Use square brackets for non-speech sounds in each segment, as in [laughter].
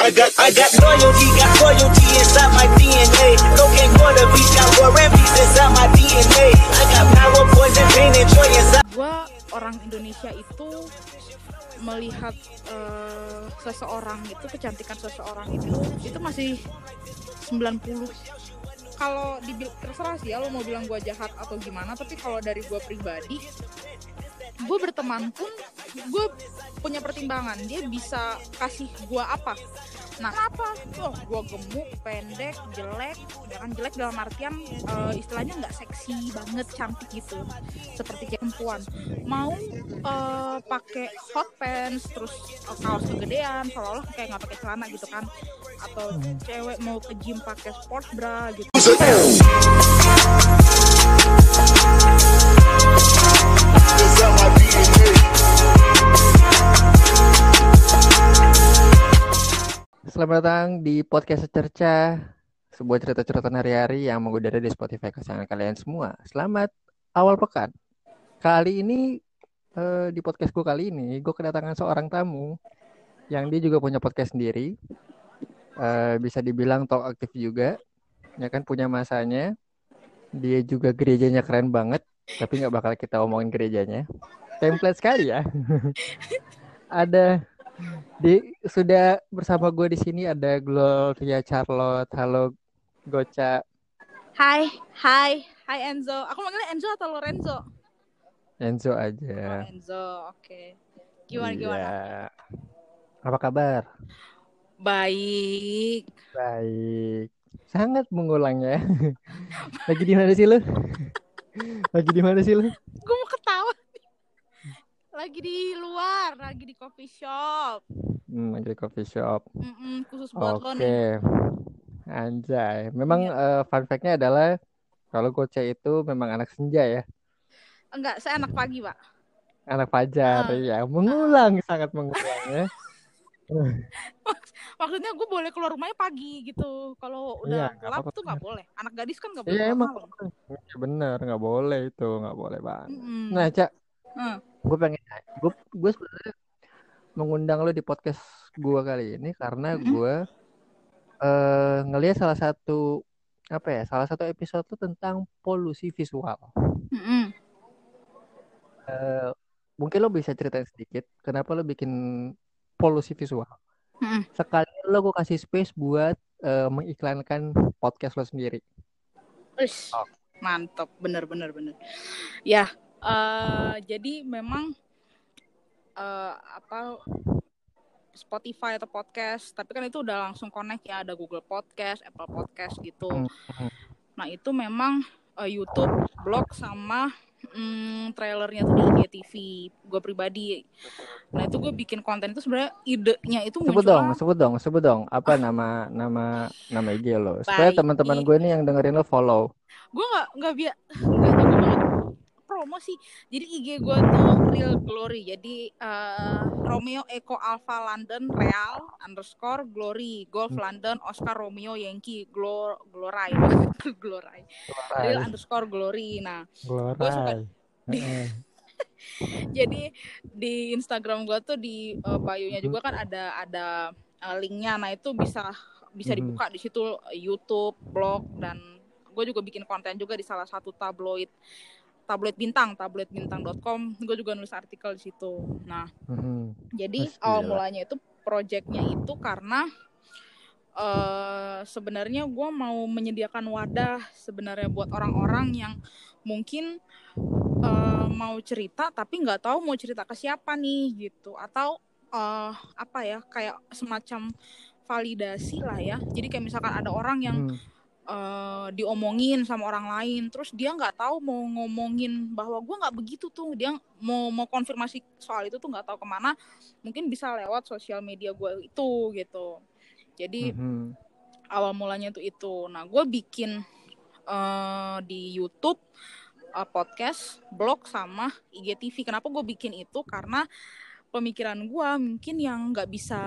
I got, I got loyalty, got royalty inside my DNA. Beach, got war and peace inside my DNA. I got power, poison, pain, and joy inside. Gua orang Indonesia itu melihat uh, seseorang itu kecantikan seseorang itu itu masih 90 kalau dibil terserah sih ya lo mau bilang gue jahat atau gimana tapi kalau dari gue pribadi gue berteman pun gue punya pertimbangan dia bisa kasih gue apa. Nah apa oh gue gemuk pendek jelek jangan jelek dalam artian uh, istilahnya nggak seksi banget cantik gitu seperti kayak perempuan. Mau uh, pakai hot pants terus uh, kaos kegedean seolah-olah kayak nggak pakai celana gitu kan atau cewek mau ke gym pakai sport bra gitu Selamat datang di podcast Secerca, sebuah cerita cerita hari-hari yang mengudara di Spotify kesayangan kalian semua. Selamat awal pekan. Kali ini eh, di podcastku kali ini, gue kedatangan seorang tamu yang dia juga punya podcast sendiri. Eh, bisa dibilang talk aktif juga, ya kan punya masanya. Dia juga gerejanya keren banget, tapi nggak bakal kita omongin gerejanya. Template sekali ya. [laughs] Ada di sudah bersama gue di sini ada Gloria Charlotte. Halo Goca Hai, hai, hai Enzo. Aku manggilnya Enzo atau Lorenzo? Enzo Oh, aja. Enzo, oke. Gimana Iya. gimana? Apa kabar? Baik. Baik. Sangat mengulang ya. [laughs] Lagi di mana sih lu? [laughs] Lagi di mana sih lu? Gue mau ketawa. Lagi di luar, lagi di coffee shop. Hmm, lagi di coffee shop. Mm-mm, khusus buat lo nih. Anjay. Memang Iya. eh, fun fact-nya adalah kalau Goca itu memang anak senja ya. Enggak, saya anak pagi, Pak. Anak fajar Ah. ya. Mengulang sangat mengulang ya. [laughs] Maksudnya gue boleh keluar rumahnya pagi gitu. Kalau Iya, udah nggak gelap tuh nggak bener. boleh. Anak gadis kan nggak boleh Iya emang malam. Iya, bener nggak boleh itu nggak boleh banget. Mm-mm. Nah cak, Hmm. Gue pengen gue gue sebenarnya mengundang lo di podcast gue kali ini karena gue eh ngelihat salah satu apa ya salah satu episode tuh tentang polusi visual. Mm-mm. Eh, mungkin lo bisa ceritain sedikit kenapa lo bikin polusi visual. Mm-mm. Sekali lo gue kasih space buat eh, mengiklankan podcast lo sendiri. Uish, Oh. mantap, bener bener bener. Ya, eh, jadi memang eh, apa Spotify atau podcast, tapi kan itu udah langsung connect ya, ada Google Podcast, Apple Podcast gitu. Hmm. Nah itu memang eh, YouTube, blog sama mm, trailernya tuh di IGTV gue pribadi. Nah itu gue bikin konten itu sebenarnya idenya itu Sebut muncul dong, sebut dong, sebut dong. Apa nama nama nama IG lo? Supaya teman-teman gue nih yang dengerin lo follow. gue nggak nggak biar [laughs] nggak jago banget promo sih. Jadi IG gue tuh real glory. Jadi eh, Romeo Eco Alpha London Real underscore glory. Golf Hmm. London Oscar Romeo Yankee Glor Glorai [laughs] Glorai real underscore glory. Nah Gua suka-. [laughs] Heeh. jadi di Instagram gue tuh di eh, bio-nya juga kan ada ada eh, linknya. Nah itu bisa bisa dibuka di situ YouTube blog dan gue juga bikin konten juga di salah satu tabloid tabloid bintang tabloidbintang.com gue juga nulis artikel di situ nah Mhm. jadi Mas, awal gila. mulanya itu proyeknya itu karena eh sebenarnya gue mau menyediakan wadah sebenarnya buat orang-orang yang mungkin eh, mau cerita tapi nggak tahu mau cerita ke siapa nih gitu atau eh apa ya kayak semacam validasi lah ya jadi kayak misalkan ada orang yang Mhm. Eh, diomongin sama orang lain. Terus dia nggak tahu mau ngomongin bahwa gue nggak begitu tuh. Dia mau mau konfirmasi soal itu tuh nggak tahu ke mana. Mungkin bisa lewat sosial media gue itu gitu. Jadi Mhm. awal mulanya tuh itu. Nah gue bikin eh, di YouTube eh, podcast blog sama IGTV kenapa gue bikin itu? Karena pemikiran gue mungkin yang nggak bisa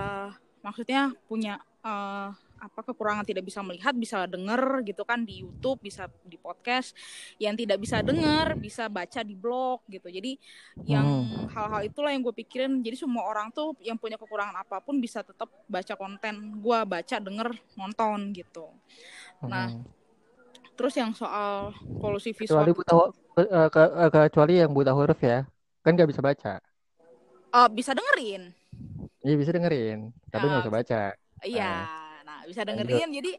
maksudnya punya eh, apa kekurangan tidak bisa melihat bisa denger gitu kan di YouTube bisa di podcast. Yang tidak bisa denger bisa baca di blog gitu. Jadi yang Hmm. hal-hal itulah yang gue pikirin. Jadi semua orang tuh yang punya kekurangan apa pun bisa tetap baca konten. Gue baca denger nonton gitu. Nah, Hmm. terus yang soal polusi visual kecuali buta eh, ke- eh, kecuali yang buta huruf ya. Kan nggak bisa baca. Eh, bisa dengerin. Iya bisa dengerin tapi nggak Ya, bisa baca. Iya, nah bisa dengerin jadi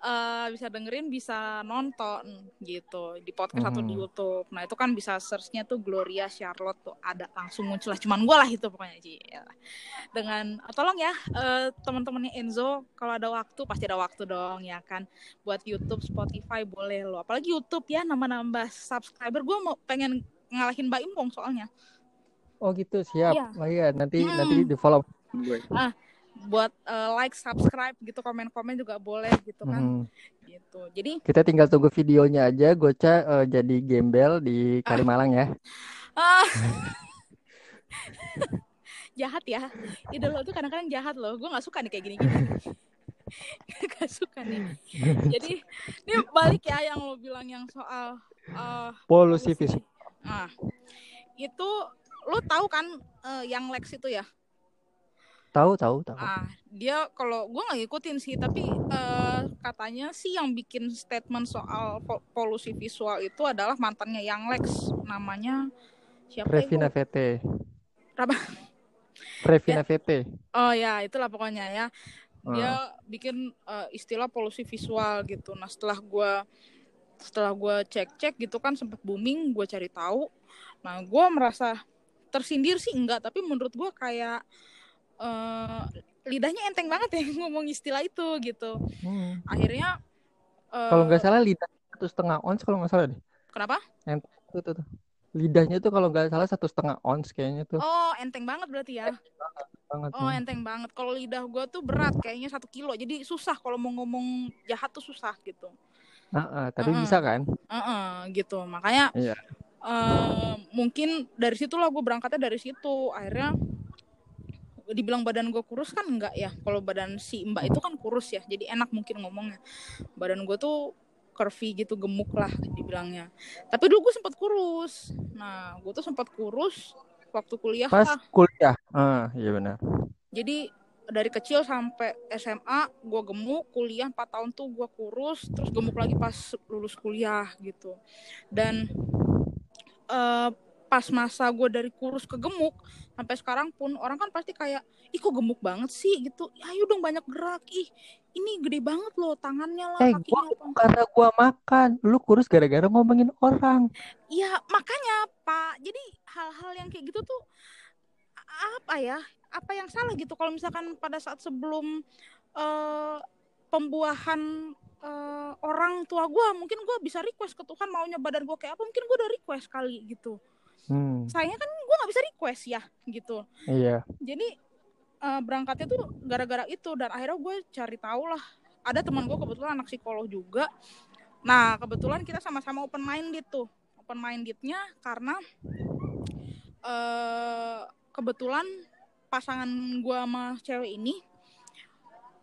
eh, bisa dengerin bisa nonton gitu di podcast atau di Hmm. YouTube. Nah itu kan bisa searchnya tuh Gloria Charlotte tuh ada langsung muncul lah. Cuman gue lah itu pokoknya Ci. Ya. Dengan eh, tolong ya eh, teman-temannya Enzo kalau ada waktu pasti ada waktu dong ya kan buat YouTube, Spotify boleh lo. Apalagi YouTube ya nambah-nambah subscriber. Gue mau pengen ngalahin Mbak Impong soalnya. oh gitu siap Iya. oh iya nanti Hmm. nanti di follow gue Buat eh, like, subscribe gitu, komen-komen juga boleh gitu kan. Hmm. Gitu. Jadi kita tinggal tunggu videonya aja Goca eh, jadi gembel di Kalimalang ya Ah. [laughs] jahat ya ide lo tuh kadang-kadang jahat loh gue nggak suka nih kayak gini-gini [laughs] gak suka nih jadi ini balik ya yang lo bilang yang soal eh, polusi visual nah itu lo tahu kan eh, yang Lex itu ya tahu tahu tahu ah dia kalau gue nggak ngikutin sih tapi eh, katanya sih yang bikin statement soal po- polusi visual itu adalah mantannya yang Lex namanya siapa ya? Previna Gua- VT Apa? Previna VT Oh ya, itulah pokoknya ya. Ah. Dia bikin uh, istilah polusi visual gitu. Nah, setelah gua setelah gua cek-cek gitu kan sempat booming, gua cari tahu. Nah, gua merasa tersindir sih enggak, tapi menurut gua kayak eh, lidahnya enteng banget ya [laughs] ngomong istilah itu gitu. Hmm. Akhirnya eh, kalau nggak salah lidah satu setengah ons kalau nggak salah deh kenapa? tuh, tuh, tuh. lidahnya tuh kalau nggak salah satu setengah ons kayaknya tuh Oh, enteng banget berarti ya. banget Oh, Hmm. enteng banget. Kalau lidah gua tuh berat, kayaknya satu kilo. Jadi susah kalau mau ngomong jahat tuh susah gitu. Ah, ah, tapi Mm-mm. bisa kan Heeh, gitu. Makanya Iya. eh, mungkin dari situlah gue berangkatnya dari situ. Akhirnya dibilang badan gue kurus kan enggak ya. Kalau badan si Mbak itu kan kurus ya. Jadi enak mungkin ngomongnya. Badan gue tuh curvy gitu gemuk lah dibilangnya. Tapi dulu gue sempat kurus. Nah, gue tuh sempat kurus waktu kuliah pas lah. kuliah ah iya benar Jadi dari kecil sampai SMA gue gemuk, kuliah 4 tahun tuh gue kurus, terus gemuk lagi pas lulus kuliah gitu. Dan eh, pas masa gue dari kurus ke gemuk sampai sekarang pun orang kan pasti kayak ih kok gemuk banget sih? Gitu. Ayo dong banyak gerak. Ih ini gede banget loh tangannya lah eh gua kakinya karena gua makan. Lu kurus gara-gara ngomongin orang. Ya makanya Pak, jadi hal-hal yang kayak gitu tuh apa ya? Apa yang salah gitu? Kalau misalkan pada saat sebelum eh, pembuahan eh, orang tua gue, mungkin gue bisa request ke Tuhan maunya badan gue kayak apa, mungkin gue udah request kali gitu. Hmm Sayangnya kan gue nggak bisa request ya gitu. iya Jadi eh, berangkatnya tuh gara-gara itu dan akhirnya gue cari tahu lah. Ada teman gue kebetulan anak psikolog juga. Nah kebetulan kita sama-sama open minded tuh. Open mindednya karena eh kebetulan pasangan gue sama cewek ini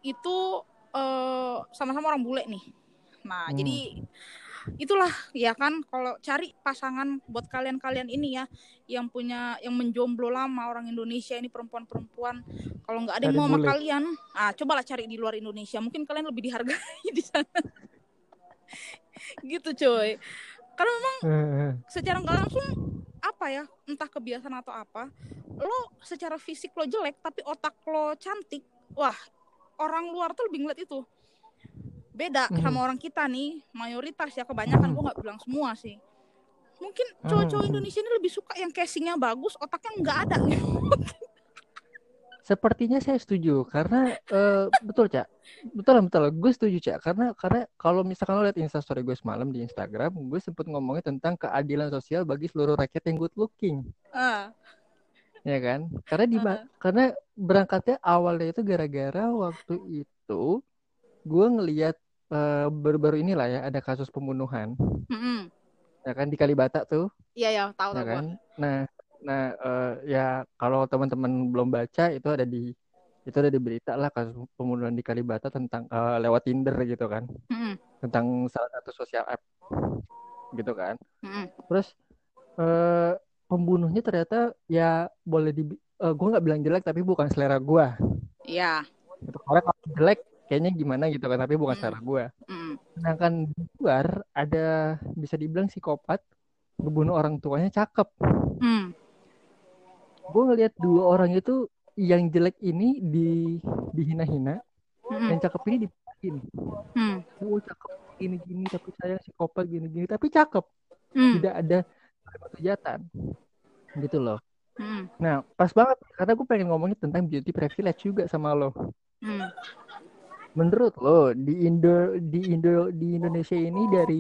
itu eh, sama-sama orang bule nih. Nah Hmm. jadi itulah ya kan kalau cari pasangan buat kalian-kalian ini ya yang punya yang menjomblo lama orang Indonesia ini perempuan-perempuan. Kalau nggak ada yang mau sama kalian ah cobalah cari di luar Indonesia. Mungkin kalian lebih dihargai [laughs] di sana. Gitu coy. Karena memang secara nggak langsung apa ya entah kebiasaan atau apa lo secara fisik lo jelek tapi otak lo cantik wah orang luar tuh lebih ngeliat itu beda Mhm. sama orang kita nih. Mayoritas ya kebanyakan Mhm. gue nggak bilang semua sih. Mungkin cowok-cowok Mhm. Indonesia ini lebih suka yang casingnya bagus otaknya nggak ada. [laughs] Sepertinya saya setuju karena eh, betul cak. Betul betul. Gue setuju cak. Karena karena kalau misalkan lo lihat instastory gue semalam di Instagram gue sempet ngomongin tentang keadilan sosial bagi seluruh rakyat yang good looking. Ah, ya kan? Karena di Heeh. karena berangkatnya awalnya itu gara-gara waktu itu gue ngelihat eh, baru-baru inilah ya ada kasus pembunuhan mm-mm. ya kan di Kalibata tuh iya ya tahu ya tahu kan gua. nah nah eh, ya kalau teman-teman belum baca itu ada di itu ada di berita lah kasus pembunuhan di Kalibata tentang eh, lewat Tinder gitu kan Mm-mm. tentang salah satu sosial app gitu kan Mm-mm. terus eh pembunuhnya ternyata ya boleh di eh, gue nggak bilang jelek tapi bukan selera gue Iya. gitu. orang kalau jelek kayaknya gimana gitu kan tapi bukan Hmm. selera gue Mm. sedangkan di luar ada bisa dibilang psikopat ngebunuh orang tuanya cakep Mm. gue ngelihat dua orang itu yang jelek ini di dihina-hina Mm-mm. yang cakep ini dipakin Mm. oh cakep gini gini tapi saya psikopat gini gini tapi cakep Mm. tidak ada kejahatan gitu loh Mm. nah pas banget karena gue pengen ngomongin tentang beauty privilege juga sama lo Mm. Menurut lo di Indo di Indo di Indonesia ini dari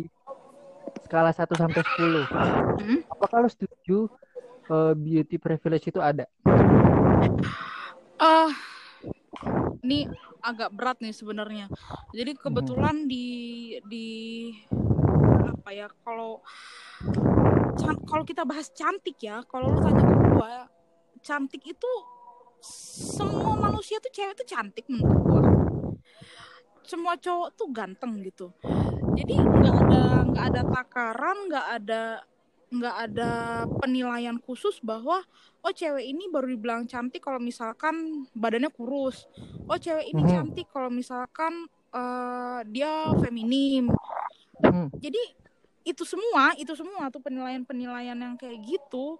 skala 1 sampai 10 Mm. apakah lo setuju eh, beauty privilege itu ada Ah, ini agak berat nih sebenarnya. Jadi kebetulan di di apa ya kalau kalau kita bahas cantik ya, kalau lu tanya ke gua, cantik itu semua manusia tuh cewek tuh cantik menurut gua. Semua cowok tuh ganteng gitu. Jadi nggak ada nggak ada takaran, nggak ada nggak ada penilaian khusus bahwa oh cewek ini baru dibilang cantik kalau misalkan badannya kurus. Oh cewek ini Mhm. cantik kalau misalkan eh, dia feminim. Hmm. Jadi itu semua, itu semua tuh penilaian-penilaian yang kayak gitu,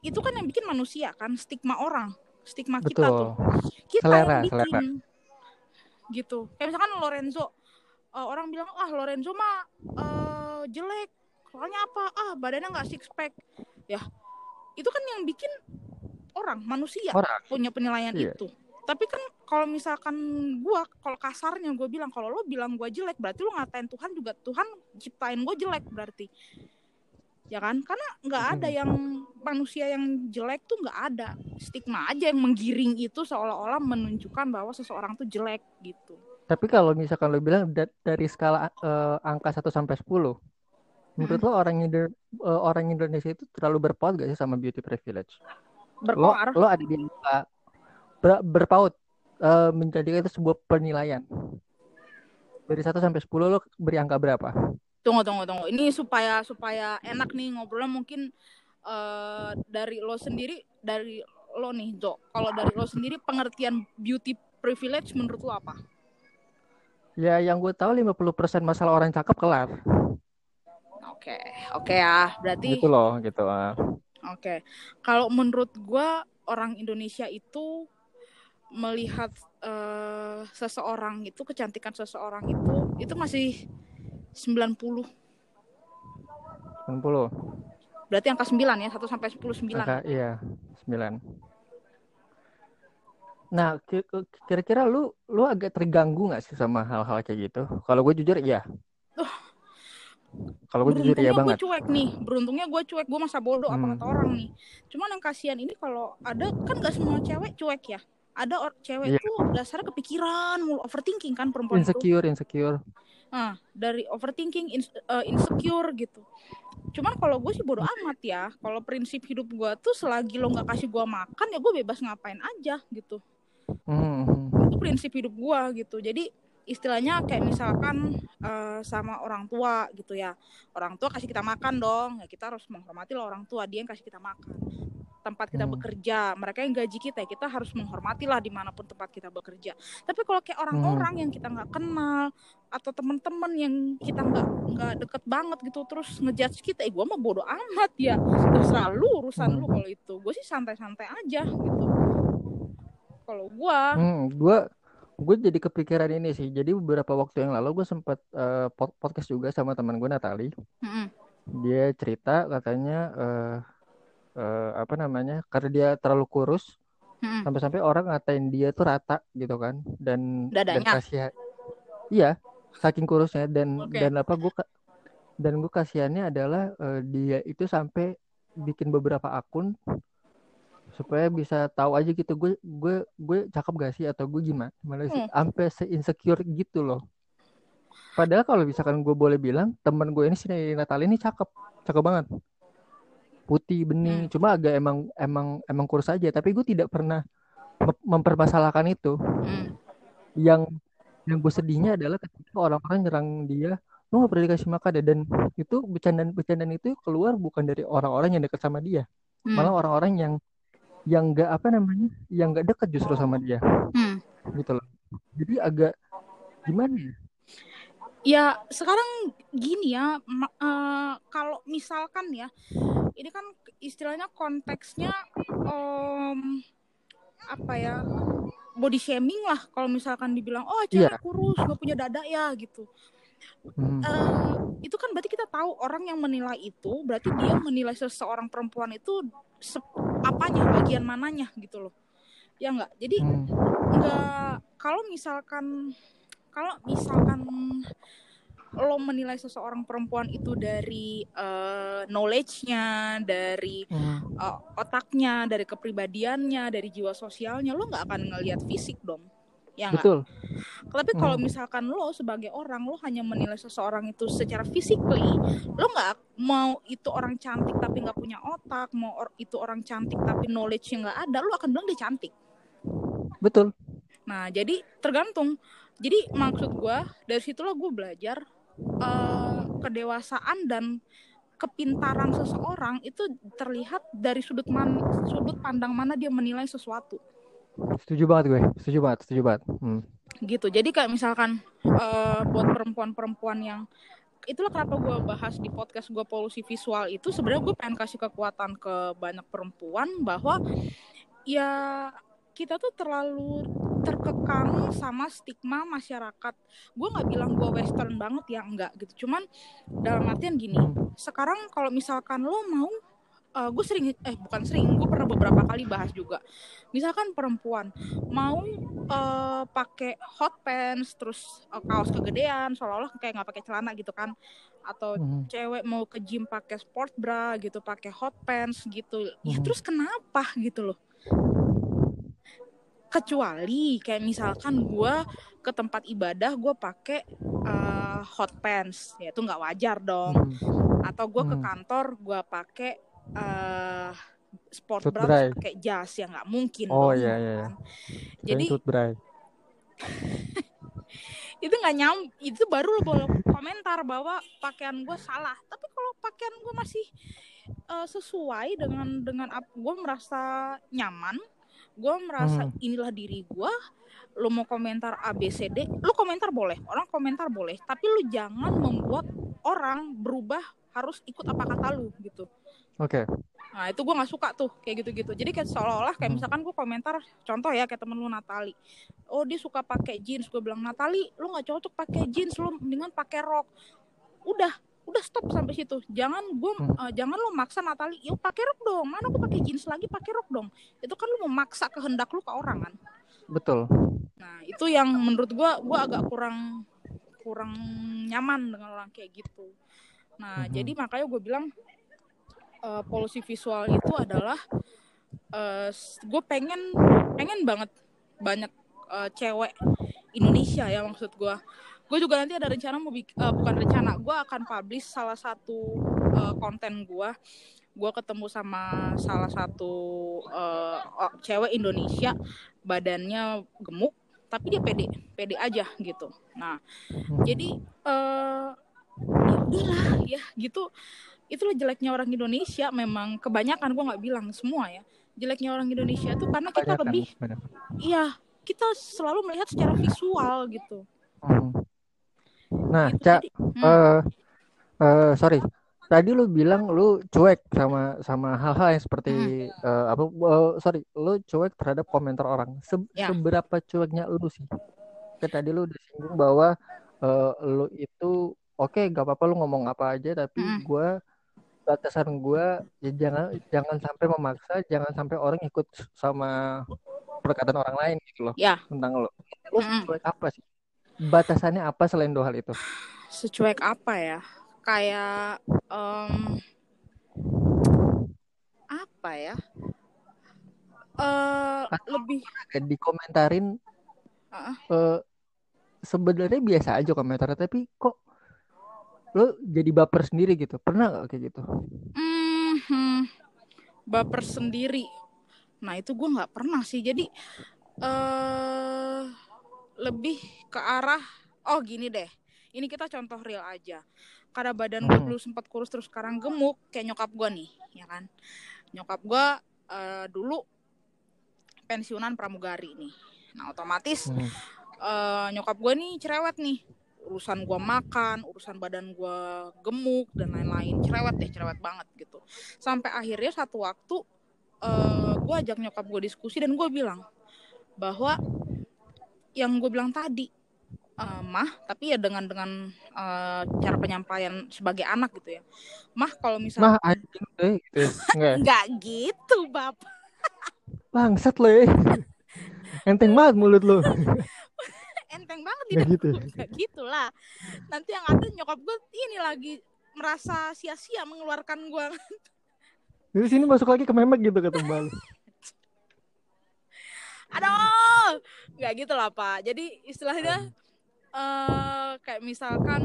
itu kan yang bikin manusia kan stigma orang, stigma kita tuh. betul Kita Selera, yang bikin selera. Gitu. Kayak misalkan Lorenzo, eh, orang bilang ah Lorenzo mah eh, jelek, soalnya apa? Ah badannya nggak six pack. Ya, itu kan yang bikin orang manusia orang punya penilaian Iya. itu. Tapi kan kalau misalkan gua, kalau kasarnya gue bilang kalau lo bilang gua jelek, berarti lo ngatain Tuhan juga Tuhan ciptain gue jelek berarti. Ya kan? Karena nggak ada yang manusia yang jelek tuh nggak ada. Stigma aja yang menggiring itu seolah-olah menunjukkan bahwa seseorang tuh jelek gitu. tapi kalau misalkan lo bilang da- dari skala eh, angka 1 sampai 10 menurut lo orang Indo- eh, orang Indonesia itu terlalu berpaut gak sih sama beauty privilege lo Berpengaruh. lo ada di angka ber- berpaut eh, menjadikan itu sebuah penilaian dari 1 sampai 10 lo beri angka berapa Tunggu tunggu tunggu. Ini supaya supaya enak nih ngobrolnya mungkin eh, dari lo sendiri dari lo nih Jo. Kalau dari lo sendiri pengertian beauty privilege menurut lo apa? ya yang gue tahu 50% masalah orang cakep kelar Oke, oke ya. Berarti gitu loh gitu ah. oke. Kalau menurut gua orang Indonesia itu melihat eh, seseorang itu kecantikan seseorang itu itu masih 90. 90 Berarti angka 9 ya, 1 sampai 10 9. Angka, iya, 9. Nah, ki- ki- kira-kira lu lu agak terganggu nggak sih sama hal-hal kayak gitu? Kalau gue jujur iya. Kalau gue jujur iya Beruntungnya gue banget. cuek nih, beruntungnya gue cuek, gue masa bodoh apa Hmm. kata orang nih. Cuman yang kasihan ini kalau ada kan gak semua cewek cuek ya. Ada or- cewek Iya. tuh dasarnya kepikiran, mulu overthinking kan perempuan itu. Insecure, insecure. Nah, dari overthinking, eh, insecure gitu. Cuman kalau gue sih bodo amat ya. Kalau prinsip hidup gue tuh selagi lo nggak kasih gue makan ya gue bebas ngapain aja gitu. Hmm. Itu prinsip hidup gue gitu. Jadi istilahnya kayak misalkan eh, sama orang tua gitu ya. Orang tua kasih kita makan dong. Ya kita harus menghormati lah orang tua. Dia yang kasih kita makan. Tempat kita Hmm. bekerja, mereka yang gaji kita, ya kita harus menghormati lah di mana pun tempat kita bekerja. Tapi kalau kayak orang-orang yang kita nggak kenal atau teman-teman yang kita nggak nggak deket banget gitu terus ngejudge kita, eh gue mah bodoh amat ya. Terserah lu urusan lu Hmm. kalau itu. Gue sih santai-santai aja gitu. Kalau gue, Hmm, gue gue jadi kepikiran ini sih. Jadi beberapa waktu yang lalu gue sempat eh, pod- podcast juga sama teman gue Natali. mm-mm, Dia cerita katanya eh eh, apa namanya? Karena dia terlalu kurus, mm-mm. sampai-sampai orang ngatain dia tuh rata gitu kan dan dan Dadanya? kasihan iya saking kurusnya dan Oke. dan apa gue dan gue kasihannya adalah eh, dia itu sampai bikin beberapa akun supaya bisa tahu aja gitu gue gue gue cakep gak sih atau gue gimana gimana sih Hmm. sampai se insecure gitu loh padahal kalau misalkan gue boleh bilang temen gue ini si Natali ini cakep cakep banget putih bening Hmm. cuma agak emang emang emang kurus aja tapi gue tidak pernah mem- mempermasalahkan itu. Hmm. Yang yang gue sedihnya adalah ketika orang-orang nyerang dia, lu nggak pernah dikasih makan ya dan itu bercandaan-bercandaan itu keluar bukan dari orang-orang yang dekat sama dia, Hmm. malah orang-orang yang yang nggak apa namanya, yang nggak dekat justru sama dia, Hmm. gitu loh. Jadi agak gimana ya? Ya sekarang gini ya, eh, kalau misalkan ya, ini kan istilahnya konteksnya em, apa ya, body shaming lah. Kalau misalkan dibilang, oh cewek Iya. kurus nggak punya dada ya gitu. Hmm. Eh, itu kan berarti kita tahu orang yang menilai itu, berarti dia menilai seseorang perempuan itu se- apanya, bagian mananya gitu loh. Ya enggak. Jadi Hmm. nggak kalau misalkan kalau misalkan lo menilai seseorang perempuan itu dari eh, knowledge-nya, dari Hmm. eh, otaknya, dari kepribadiannya, dari jiwa sosialnya, lo nggak akan ngelihat fisik dong, ya? Betul. Tapi kalau Hmm. misalkan lo sebagai orang lo hanya menilai seseorang itu secara physically, lo nggak mau itu orang cantik tapi nggak punya otak, mau or- itu orang cantik tapi knowledge-nya nggak ada, lo akan bilang dia cantik. Betul. Nah, jadi tergantung. Jadi maksud gue dari situlah gue belajar eh, kedewasaan dan kepintaran seseorang itu terlihat dari sudut man sudut pandang mana dia menilai sesuatu. Setuju banget gue. Setuju banget. Setuju banget. Hmm. Gitu. Jadi kayak misalkan eh, buat perempuan-perempuan yang itulah kenapa gue bahas di podcast gue polusi visual itu sebenarnya gue pengen kasih kekuatan ke banyak perempuan bahwa ya kita tuh terlalu terkekang sama stigma masyarakat. Gue nggak bilang gue western banget ya enggak gitu. Cuman dalam artian gini, Hmm. sekarang kalau misalkan lo mau gue sering eh bukan sering gue pernah beberapa kali bahas juga misalkan perempuan mau eh, pakai hot pants terus eh, kaos kegedean seolah-olah kayak nggak pakai celana gitu kan atau Hmm. cewek mau ke gym pakai sport bra gitu pakai hot pants gitu ya Mhm. terus kenapa gitu loh kecuali kayak misalkan gue ke tempat ibadah gue pakai eh, hot pants ya itu nggak wajar dong Hmm. atau gue ke Hmm. kantor gue pakai eh sport bra pakai jas ya nggak mungkin Oh, dong, iya, ya iya, iya. kan? jadi [laughs] itu nggak nyam itu baru lo boleh komentar bahwa pakaian gue salah tapi kalau pakaian gue masih eh, sesuai dengan dengan gue merasa nyaman gue merasa Hmm. inilah diri gue lo mau komentar A B C D lo komentar boleh orang komentar boleh tapi lu jangan membuat orang berubah harus ikut apa kata lu gitu Oke. Nah itu gue nggak suka tuh kayak gitu-gitu. Jadi kayak seolah-olah kayak Hmm. misalkan gue komentar contoh ya kayak temen lu Natali. Oh dia suka pakai jeans. Gue bilang Natali lu nggak cocok pakai jeans. Lu mendingan pakai rok. Udah udah stop sampai situ. Jangan gue Hmm. eh, jangan lu maksa Natali. Yuk pakai rok dong. Mana gue pakai jeans lagi pakai rok dong. Itu kan lu memaksa kehendak lu ke orang kan. Betul. Nah itu yang menurut gue gue agak kurang kurang nyaman dengan orang kayak gitu. Nah Mhm. jadi makanya gue bilang eh, polusi visual itu adalah gue pengen pengen banget banyak eh, cewek Indonesia ya maksud gue. Gue juga nanti ada rencana mau eh, bukan rencana, gue akan publish salah satu eh, konten gue. Gue ketemu sama salah satu oh, cewek Indonesia, badannya gemuk, tapi dia pede, pede aja gitu. Nah, Hmm. jadi eh ya udahlah ya gitu itulah jeleknya orang Indonesia memang kebanyakan gue nggak bilang semua ya jeleknya orang Indonesia itu karena kita lebih iya kita selalu melihat secara visual gitu Hmm. Nah, Cak, jadi, hmm, eh eh, sorry. Tadi lu bilang lu cuek sama sama hal-hal yang seperti eh, apa eh, sorry, lu cuek terhadap komentar orang. Se- Ya. Seberapa cueknya lu sih? Kan tadi lu udah singgung bahwa eh, lu itu oke, gak apa-apa lu ngomong apa aja tapi Mm. gua batasan gua ya jangan jangan sampai memaksa, jangan sampai orang ikut sama perkataan orang lain gitu loh ya tentang lu. Lu Mm-mm. cuek apa sih? Batasannya apa selain dua hal itu? secuek apa ya kayak em, apa ya eh lebih kayak dikomentarin Heeh. eh, sebenarnya biasa aja komentarnya tapi kok lo jadi baper sendiri gitu pernah nggak kayak gitu Mhm. baper sendiri nah itu gue nggak pernah sih jadi eh lebih ke arah oh gini deh. Ini kita contoh real aja. Karena badan gue Hmm. dulu sempat kurus terus sekarang gemuk kayak nyokap gue nih, ya kan. Nyokap gue eh, dulu pensiunan pramugari nih. Nah, otomatis Hmm. eh, nyokap gue nih cerewet nih urusan gue makan urusan badan gue gemuk dan lain-lain cerewet deh cerewet banget gitu sampai akhirnya satu waktu eh gue ajak nyokap gue diskusi dan gue bilang bahwa yang gue bilang tadi eh, mah tapi ya dengan dengan eh, cara penyampaian sebagai anak gitu ya mah kalau misalnya Mah anjing deh gitu. ya. [laughs] Nggak gitu bapak Bangsat ya. Enteng banget mulut lo. [laughs] enteng banget tidak gitu. Nggak gitu lah nanti yang ada nyokap gue ini lagi merasa sia-sia mengeluarkan gue Terus ini masuk lagi ke memek gitu kata Mbak. Aduh! Nggak gitu lah pak. Jadi istilahnya eh kayak misalkan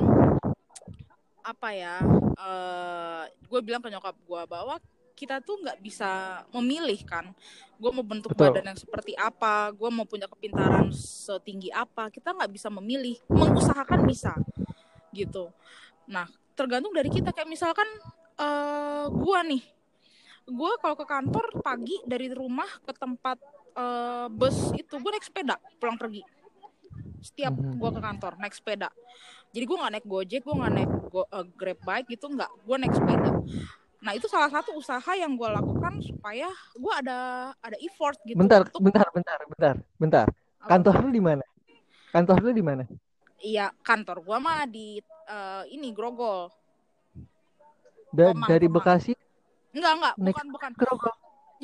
apa ya eh gue bilang ke nyokap gue bahwa kita tuh nggak bisa memilih kan. Gue mau bentuk Betul. badan yang seperti apa gue mau punya kepintaran setinggi apa kita nggak bisa memilih. Mengusahakan bisa gitu. Nah tergantung dari kita. Kayak misalkan eh gue nih gue kalau ke kantor pagi dari rumah ke tempat eh, bus itu gue naik sepeda pulang pergi setiap Mhm. gue ke kantor naik sepeda jadi gue nggak naik gojek gue nggak naik go, eh, grab bike gitu nggak gue naik sepeda nah itu salah satu usaha yang gue lakukan supaya gue ada ada effort gitu Bentar, untuk bentar, bentar, bentar, bentar. Kantor lu di mana? Kantor lu di mana? iya kantor gue mah di eh, ini grogol Da- Kemang, dari Kemang. Bekasi enggak enggak bukan bukan Grogol.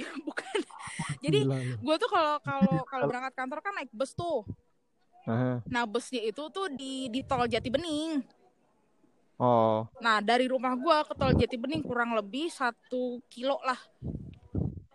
[laughs] bukan [laughs] jadi gue tuh kalau kalau [laughs] kalau berangkat kantor kan naik bus tuh Aha. nah busnya itu tuh di di tol Jati Bening Oh, nah dari rumah gue ke tol Jati Bening kurang lebih satu kilo lah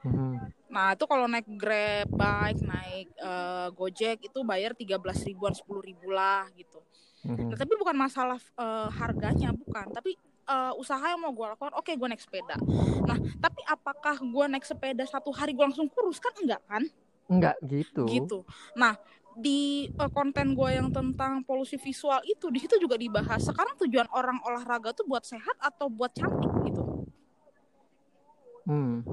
mhm. Nah, itu kalau naik Grab, bike, naik eh, Gojek itu bayar 13 ribuan, 10 ribu lah gitu. Mhm. Nah, tapi bukan masalah eh, harganya, bukan. Tapi eh, usaha yang mau gue lakukan, oke gue naik sepeda. Nah, tapi apakah gue naik sepeda satu hari gue langsung kurus? Kan enggak kan? Enggak gitu. Gitu. Nah, di eh, konten gue yang tentang polusi visual itu, di situ juga dibahas. Sekarang tujuan orang olahraga tuh buat sehat atau buat cantik gitu. Hmm.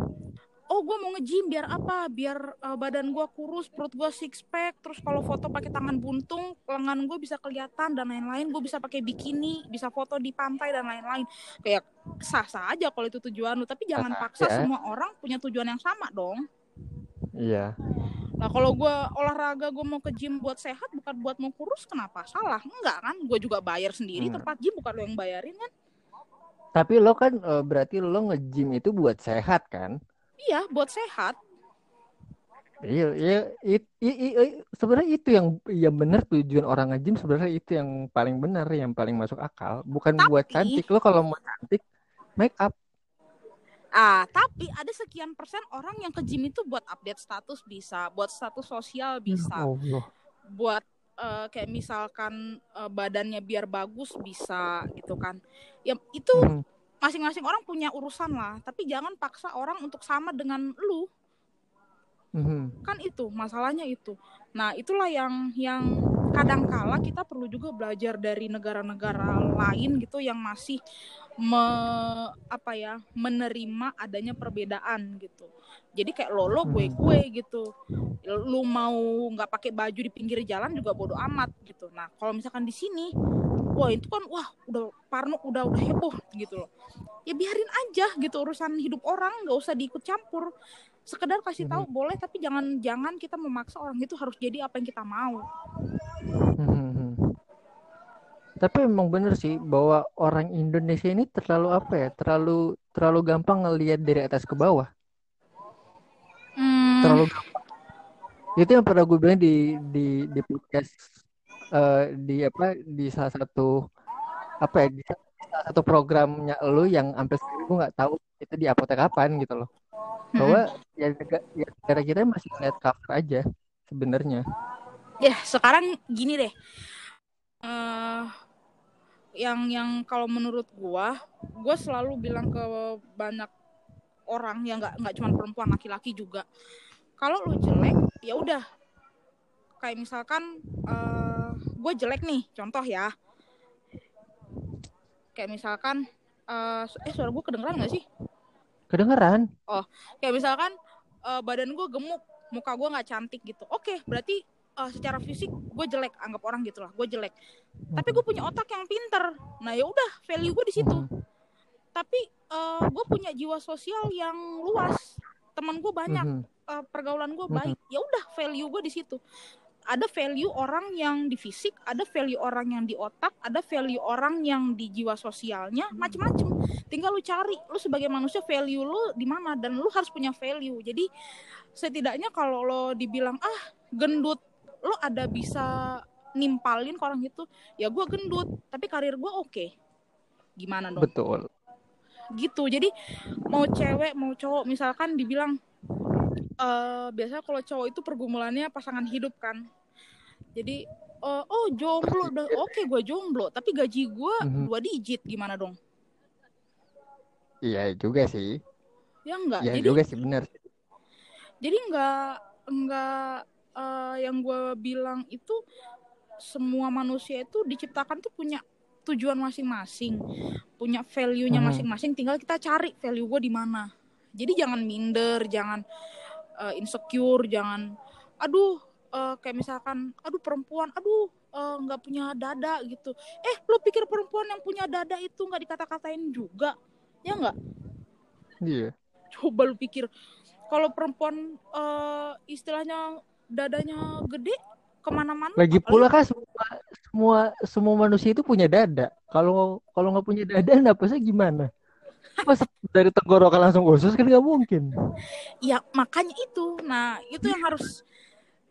Oh gue mau nge-gym biar apa biar uh, badan gue kurus perut gue six pack terus kalau foto pakai tangan buntung lengan gue bisa kelihatan dan lain-lain gue bisa pakai bikini bisa foto di pantai dan lain-lain kayak sah sah aja kalau itu tujuan lu tapi jangan paksa aja. semua orang punya tujuan yang sama dong Iya. nah kalau gue olahraga gue mau ke gym buat sehat bukan buat mau kurus kenapa salah enggak kan gue juga bayar sendiri Hmm. tempat gym bukan lo yang bayarin kan Tapi lo kan eh, berarti lo nge-gym itu buat sehat kan? Iya buat sehat Iya, iya, it, i- i- i- sebenarnya itu yang yang benar tujuan orang nge-gym sebenarnya itu yang paling benar, yang paling masuk akal. Bukan buat Tapi- cantik. Lo kalau mau cantik, make up. Ah, tapi ada sekian persen orang yang ke gym itu buat update status bisa, buat status sosial bisa, Ya Allah. buat eh, kayak misalkan eh, badannya biar bagus bisa gitu kan. Ya itu Hmm. Masing-masing orang punya urusan lah, tapi jangan paksa orang untuk sama dengan lu. Mhm. Kan itu masalahnya itu. Nah, itulah yang yang kadangkala kita perlu juga belajar dari negara-negara lain gitu yang masih me, apa ya menerima adanya perbedaan gitu. Jadi kayak lo lo gue gue gitu. Lu mau nggak pakai baju di pinggir jalan juga bodo amat gitu. Nah kalau misalkan di sini, wah itu kan wah udah parno udah udah heboh gitu loh. Ya biarin aja gitu urusan hidup orang nggak usah diikut campur. Sekedar kasih tahu boleh tapi jangan jangan kita memaksa orang itu harus jadi apa yang kita mau. Mhm. Tapi emang bener sih bahwa orang Indonesia ini terlalu apa ya? Terlalu terlalu gampang ngelihat dari atas ke bawah. Hmm, Terlalu gampang. Itu yang pernah gue bilang di di di podcast eh, di apa di salah satu apa ya di salah satu programnya lu yang sampai sekarang gue nggak tahu itu di apotek kapan gitu loh. Bahwa ya, nega- ya negara kita masih lihat cover aja sebenarnya. Ya, sekarang gini deh. eh yang yang kalau menurut gua, gua selalu bilang ke banyak orang yang nggak nggak cuma perempuan, laki-laki juga. Kalau lu jelek, ya udah kayak misalkan uh, gue jelek nih contoh ya. Kayak misalkan uh, eh suara gue kedengeran gak sih? Kedengeran. Oh kayak misalkan uh, badan gue gemuk muka gue nggak cantik gitu. Oke okay, berarti uh, secara fisik gue jelek anggap orang gitulah gue jelek. Tapi gue punya otak yang pinter. Nah ya udah value gue di situ. Tapi uh, gue punya jiwa sosial yang luas. Teman gue banyak uh, pergaulan gue baik. Ya udah value gue di situ ada value orang yang di fisik, ada value orang yang di otak, ada value orang yang di jiwa sosialnya, macem-macem. Tinggal lu cari, lu sebagai manusia value lu di mana dan lu harus punya value. Jadi setidaknya kalau lo dibilang ah gendut, lo ada bisa nimpalin ke orang itu, ya gue gendut, tapi karir gue oke. Okay. Gimana dong? Betul. Gitu. Jadi mau cewek mau cowok misalkan dibilang uh, biasanya kalau cowok itu pergumulannya pasangan hidup kan. Jadi uh, oh jomblo udah oke okay, gue jomblo. Tapi gaji gue mm-hmm. dua digit gimana dong? Iya juga sih. Ya enggak. Ya jadi, juga sih benar jadi enggak enggak uh, yang gue bilang itu semua manusia itu diciptakan tuh punya tujuan masing-masing punya value-nya masing-masing. Tinggal kita cari value gue di mana. Jadi jangan minder jangan uh, insecure jangan aduh uh, kayak misalkan aduh perempuan aduh eh, nggak uh, punya dada gitu. Eh lu pikir perempuan yang punya dada itu nggak dikata-katain juga? Ya nggak? Iya. Yeah. coba lu pikir. Kalau perempuan uh, istilahnya dadanya gede ke mana-mana lagi pula kan semua semua semua manusia itu punya dada. Kalau kalau nggak punya dada [laughs] napasnya gimana Masa dari tenggorokan langsung usus kan nggak mungkin. Ya makanya itu. Nah itu yang harus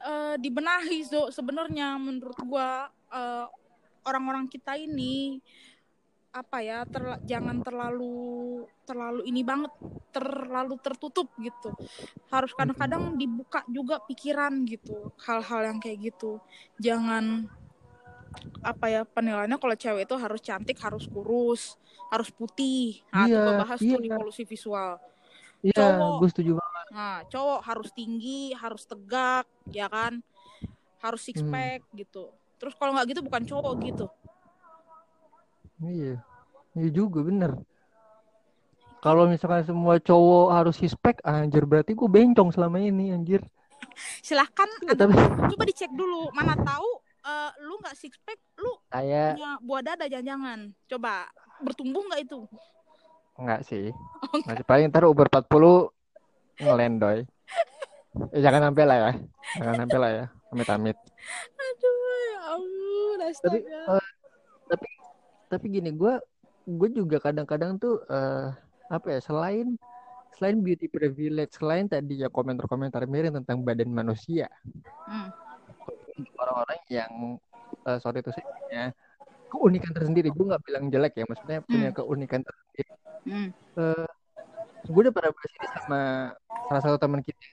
uh, dibenahi so sebenarnya menurut gua uh, orang-orang kita ini apa ya ter, jangan terlalu terlalu ini banget terlalu tertutup gitu harus kadang-kadang dibuka juga pikiran gitu hal-hal yang kayak gitu jangan apa ya penilaiannya kalau cewek itu harus cantik harus kurus harus putih. Nah iya, itu bahas iya. tuh di polusi visual. Iya cowok, gue setuju banget. Nah cowok harus tinggi harus tegak ya kan? Harus six hmm. pack hmm. gitu. Terus kalau nggak gitu bukan cowok gitu. Iya. Iya juga bener. Kalau misalkan semua cowok harus six pack anjir berarti gue bencong selama ini anjir. [laughs] Silahkan ya, tapi... coba dicek dulu. Mana tahu uh, lu nggak six pack, lu saya punya buah dada jangan-jangan. Coba bertumbuh nggak itu? Enggak sih. [laughs] Oh, Masih paling ntar Uber 40 ngelendoy. eh, jangan sampai lah ya. Jangan sampai lah ya. Amit-amit. Aduh, ya ampun, Tapi uh, tapi tapi gini, gue gue juga kadang-kadang tuh uh, apa ya selain selain beauty privilege selain tadi ya komentar-komentar miring tentang badan manusia hmm orang-orang yang uh, sorry itu sih punya keunikan tersendiri. Gue nggak bilang jelek ya maksudnya punya hmm. keunikan tersendiri. Hmm. uh, gue udah pernah bahas ini sama salah satu teman kita.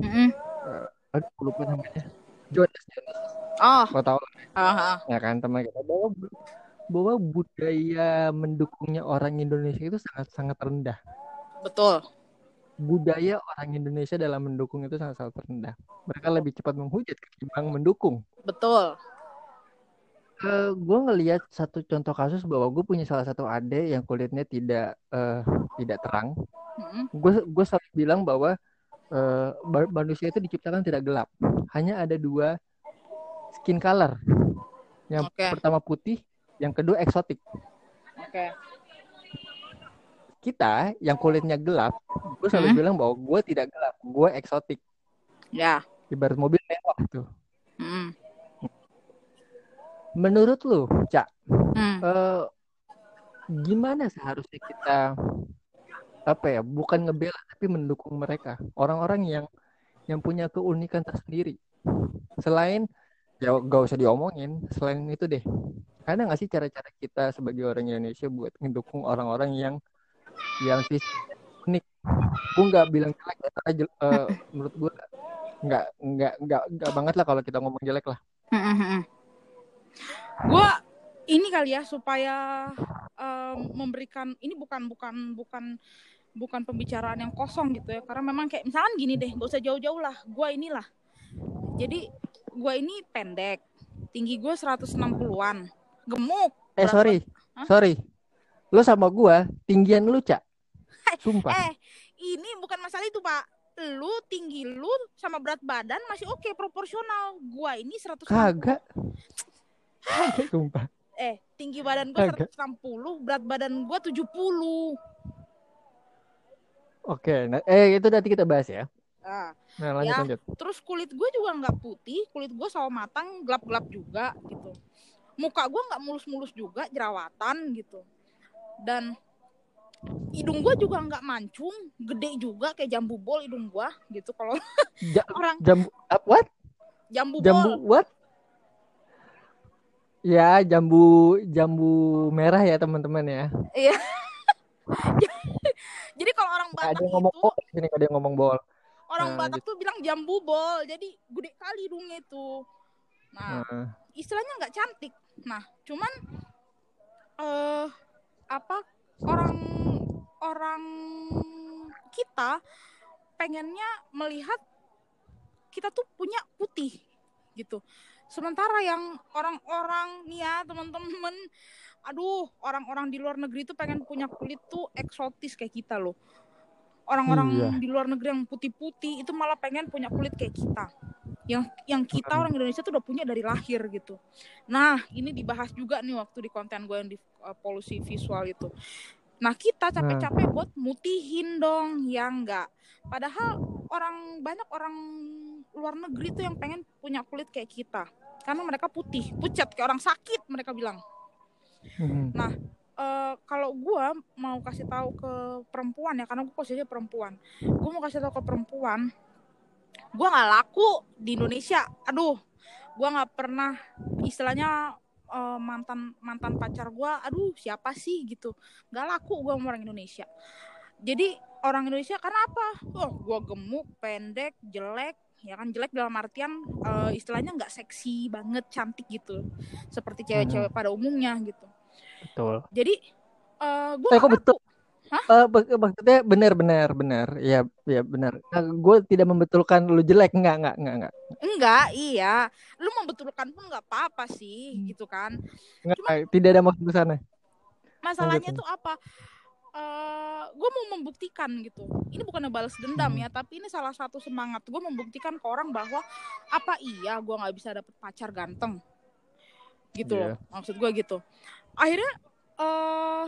Hmm. uh, aduh lupa namanya. Jonas Jonas. Oh. Lo tau uh-huh. ya kan teman kita. Bahwa bahwa budaya mendukungnya orang Indonesia itu sangat sangat rendah. Betul budaya orang Indonesia dalam mendukung itu sangat-sangat rendah. Mereka lebih cepat menghujat ketimbang mendukung. Betul. Uh, gue ngelihat satu contoh kasus bahwa gue punya salah satu adik yang kulitnya tidak uh, tidak terang. Gue mm-hmm. gue selalu bilang bahwa uh, manusia itu diciptakan tidak gelap. Hanya ada dua skin color. Yang okay. pertama putih, yang kedua eksotik. Oke. Okay kita yang kulitnya gelap, gue selalu hmm? bilang bahwa gue tidak gelap, gue eksotik. Ya. Ibarat mobil mewah tuh. Hmm. Menurut lu, Cak, hmm. uh, gimana seharusnya kita apa ya, bukan ngebela tapi mendukung mereka, orang-orang yang yang punya keunikan tersendiri. Selain ya gak usah diomongin, selain itu deh, ada nggak sih cara-cara kita sebagai orang Indonesia buat mendukung orang-orang yang yang sih unik gue nggak bilang jelek ya karena uh, menurut gue nggak nggak nggak nggak banget lah kalau kita ngomong jelek lah gue ini kali ya supaya um, memberikan ini bukan bukan bukan bukan pembicaraan yang kosong gitu ya karena memang kayak misalkan gini deh gak usah jauh-jauh lah gue inilah jadi gua ini pendek. Tinggi gua 160-an. Gemuk. Eh Berat sorry, Hah? sorry. Lu sama gua tinggian lu cak. Sumpah. Eh, ini bukan masalah itu, Pak. Lu tinggi lu sama berat badan masih oke proporsional. Gua ini 160. Kagak. Kagak sumpah. Eh, tinggi badan gua Kagak. 160, berat badan gua 70. Oke, nah, eh itu nanti kita bahas ya. Nah, Nah, lanjut Ya. lanjut. terus kulit gue juga nggak putih, kulit gue sawo matang, gelap-gelap juga gitu. Muka gue nggak mulus-mulus juga, jerawatan gitu. Dan hidung gue juga nggak mancung, gede juga kayak jambu bol hidung gue gitu. Kalau Ja- [laughs] orang jambu ah, what? jambu, Jambu bol, what? Ya, jambu jambu merah ya teman-teman ya. iya. [laughs] Jadi kalau orang Nggak ada Batak yang ngomong itu, bol, sini ada yang ngomong bol. orang Nah, Batak tuh bilang jambu bol, jadi gede kali hidungnya itu. Nah, Nah, istilahnya nggak cantik. Nah, cuman eh orang orang kita pengennya melihat kita tuh punya putih gitu. Sementara yang orang-orang nih ya teman-teman, aduh orang-orang di luar negeri tuh pengen punya kulit tuh eksotis kayak kita loh. Orang-orang Iya. di luar negeri yang putih-putih itu malah pengen punya kulit kayak kita. Yang yang kita orang Indonesia tuh udah punya dari lahir gitu. Nah, ini dibahas juga nih waktu di konten gue yang di uh, polusi visual itu. Nah, kita capek-capek buat mutihin dong, ya enggak. Padahal orang banyak orang luar negeri tuh yang pengen punya kulit kayak kita. Karena mereka putih, pucat kayak orang sakit mereka bilang. mhm. Eh, kalau gua mau kasih tahu ke perempuan ya, karena gue posisinya perempuan. Gue mau kasih tahu ke perempuan, gua nggak laku di Indonesia. Aduh, gua nggak pernah istilahnya eh, mantan mantan pacar gua. Aduh, siapa sih gitu? Nggak laku gua sama orang Indonesia. Jadi orang Indonesia karena apa? Oh, gua gemuk, pendek, jelek. Ya kan jelek dalam artian eh, istilahnya nggak seksi banget, cantik gitu. Seperti cewek-cewek pada umumnya gitu. Betul. Jadi eh gue Eh kok betul? Hah? Eh, be- maksudnya benar benar benar. Ya, ya benar. gue tidak membetulkan lu jelek enggak enggak enggak enggak. enggak iya lu membetulkan pun nggak apa-apa sih Hmm. gitu kan Enggak, tidak ada maksud ke sana. masalahnya tuh apa eh gue mau membuktikan gitu ini bukan balas dendam Hmm. ya tapi ini salah satu semangat gue membuktikan ke orang bahwa apa iya gue nggak bisa dapet pacar ganteng gitu Iya. loh maksud gue gitu akhirnya eh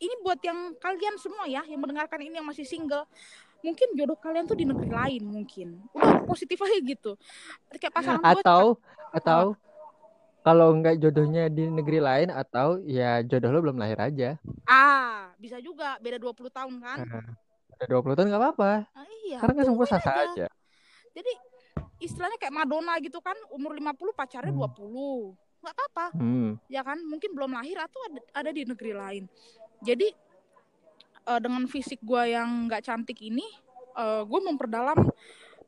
ini buat yang kalian semua ya yang mendengarkan ini yang masih single mungkin jodoh kalian tuh di negeri lain mungkin udah positif aja gitu kayak pasangan gue Atau atau kalau enggak jodohnya di negeri lain atau ya jodoh lu belum lahir aja. ah bisa juga beda 20 tahun kan Nah, udah 20 tahun enggak apa-apa. Ah, iya Karena kan semua sah aja. aja. jadi istilahnya kayak Madonna gitu kan umur 50 pacarnya Hmm. 20 nggak apa-apa Hmm. ya kan mungkin belum lahir atau ada, ada di negeri lain jadi eh, dengan fisik gue yang nggak cantik ini gue memperdalam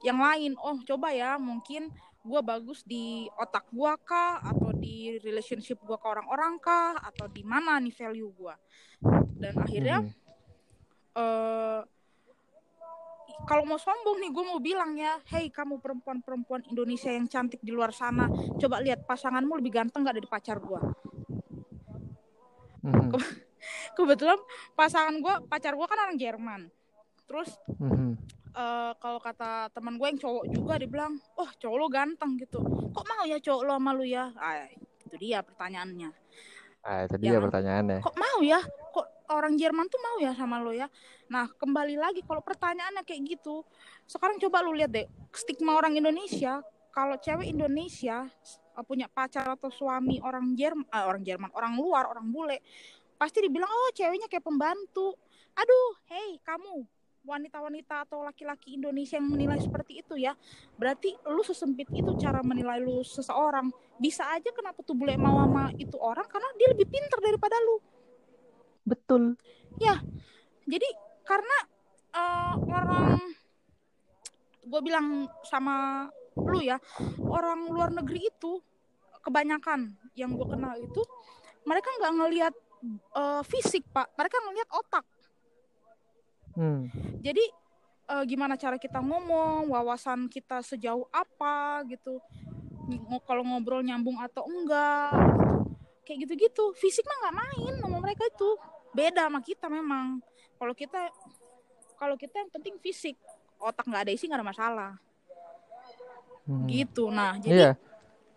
yang lain oh coba ya mungkin gue bagus di otak gue kah atau di relationship gue ke orang-orang kah atau di mana nih value gue dan akhirnya Mhm. eh kalau mau sombong nih gue mau bilang ya hey kamu perempuan-perempuan Indonesia yang cantik di luar sana coba lihat pasanganmu lebih ganteng gak dari pacar gue Mhm. Kebetulan pasangan gue pacar gue kan orang Jerman terus Mhm. eh, kalau kata teman gue yang cowok juga dia bilang oh cowok lo ganteng gitu kok mau ya cowok lo sama lu ya ah, itu dia pertanyaannya Ah, itu Ya dia kan? pertanyaannya. kok mau ya kok orang Jerman tuh mau ya sama lo ya nah kembali lagi kalau pertanyaannya kayak gitu sekarang coba lu lihat deh stigma orang Indonesia kalau cewek Indonesia eh, punya pacar atau suami orang Jerman orang Jerman orang luar orang bule pasti dibilang oh ceweknya kayak pembantu. Aduh hey kamu wanita-wanita atau laki-laki Indonesia yang menilai seperti itu ya berarti lu sesempit itu cara menilai lu seseorang. Bisa aja kenapa tuh bule mau sama itu orang karena dia lebih pinter daripada lu. Betul. jadi karena eh, orang gue bilang sama lu ya orang luar negeri itu kebanyakan yang gue kenal itu mereka nggak ngelihat eh, fisik pak mereka ngelihat otak Hmm. jadi eh, gimana cara kita ngomong, wawasan kita sejauh apa gitu. Kalau ngobrol nyambung atau enggak. gitu. Kayak gitu-gitu. Fisik mah nggak main sama mereka itu. Beda sama kita memang. Kalau kita kalau kita yang penting fisik. Otak nggak ada isi nggak ada masalah. Hmm. Gitu. Nah, jadi Iya,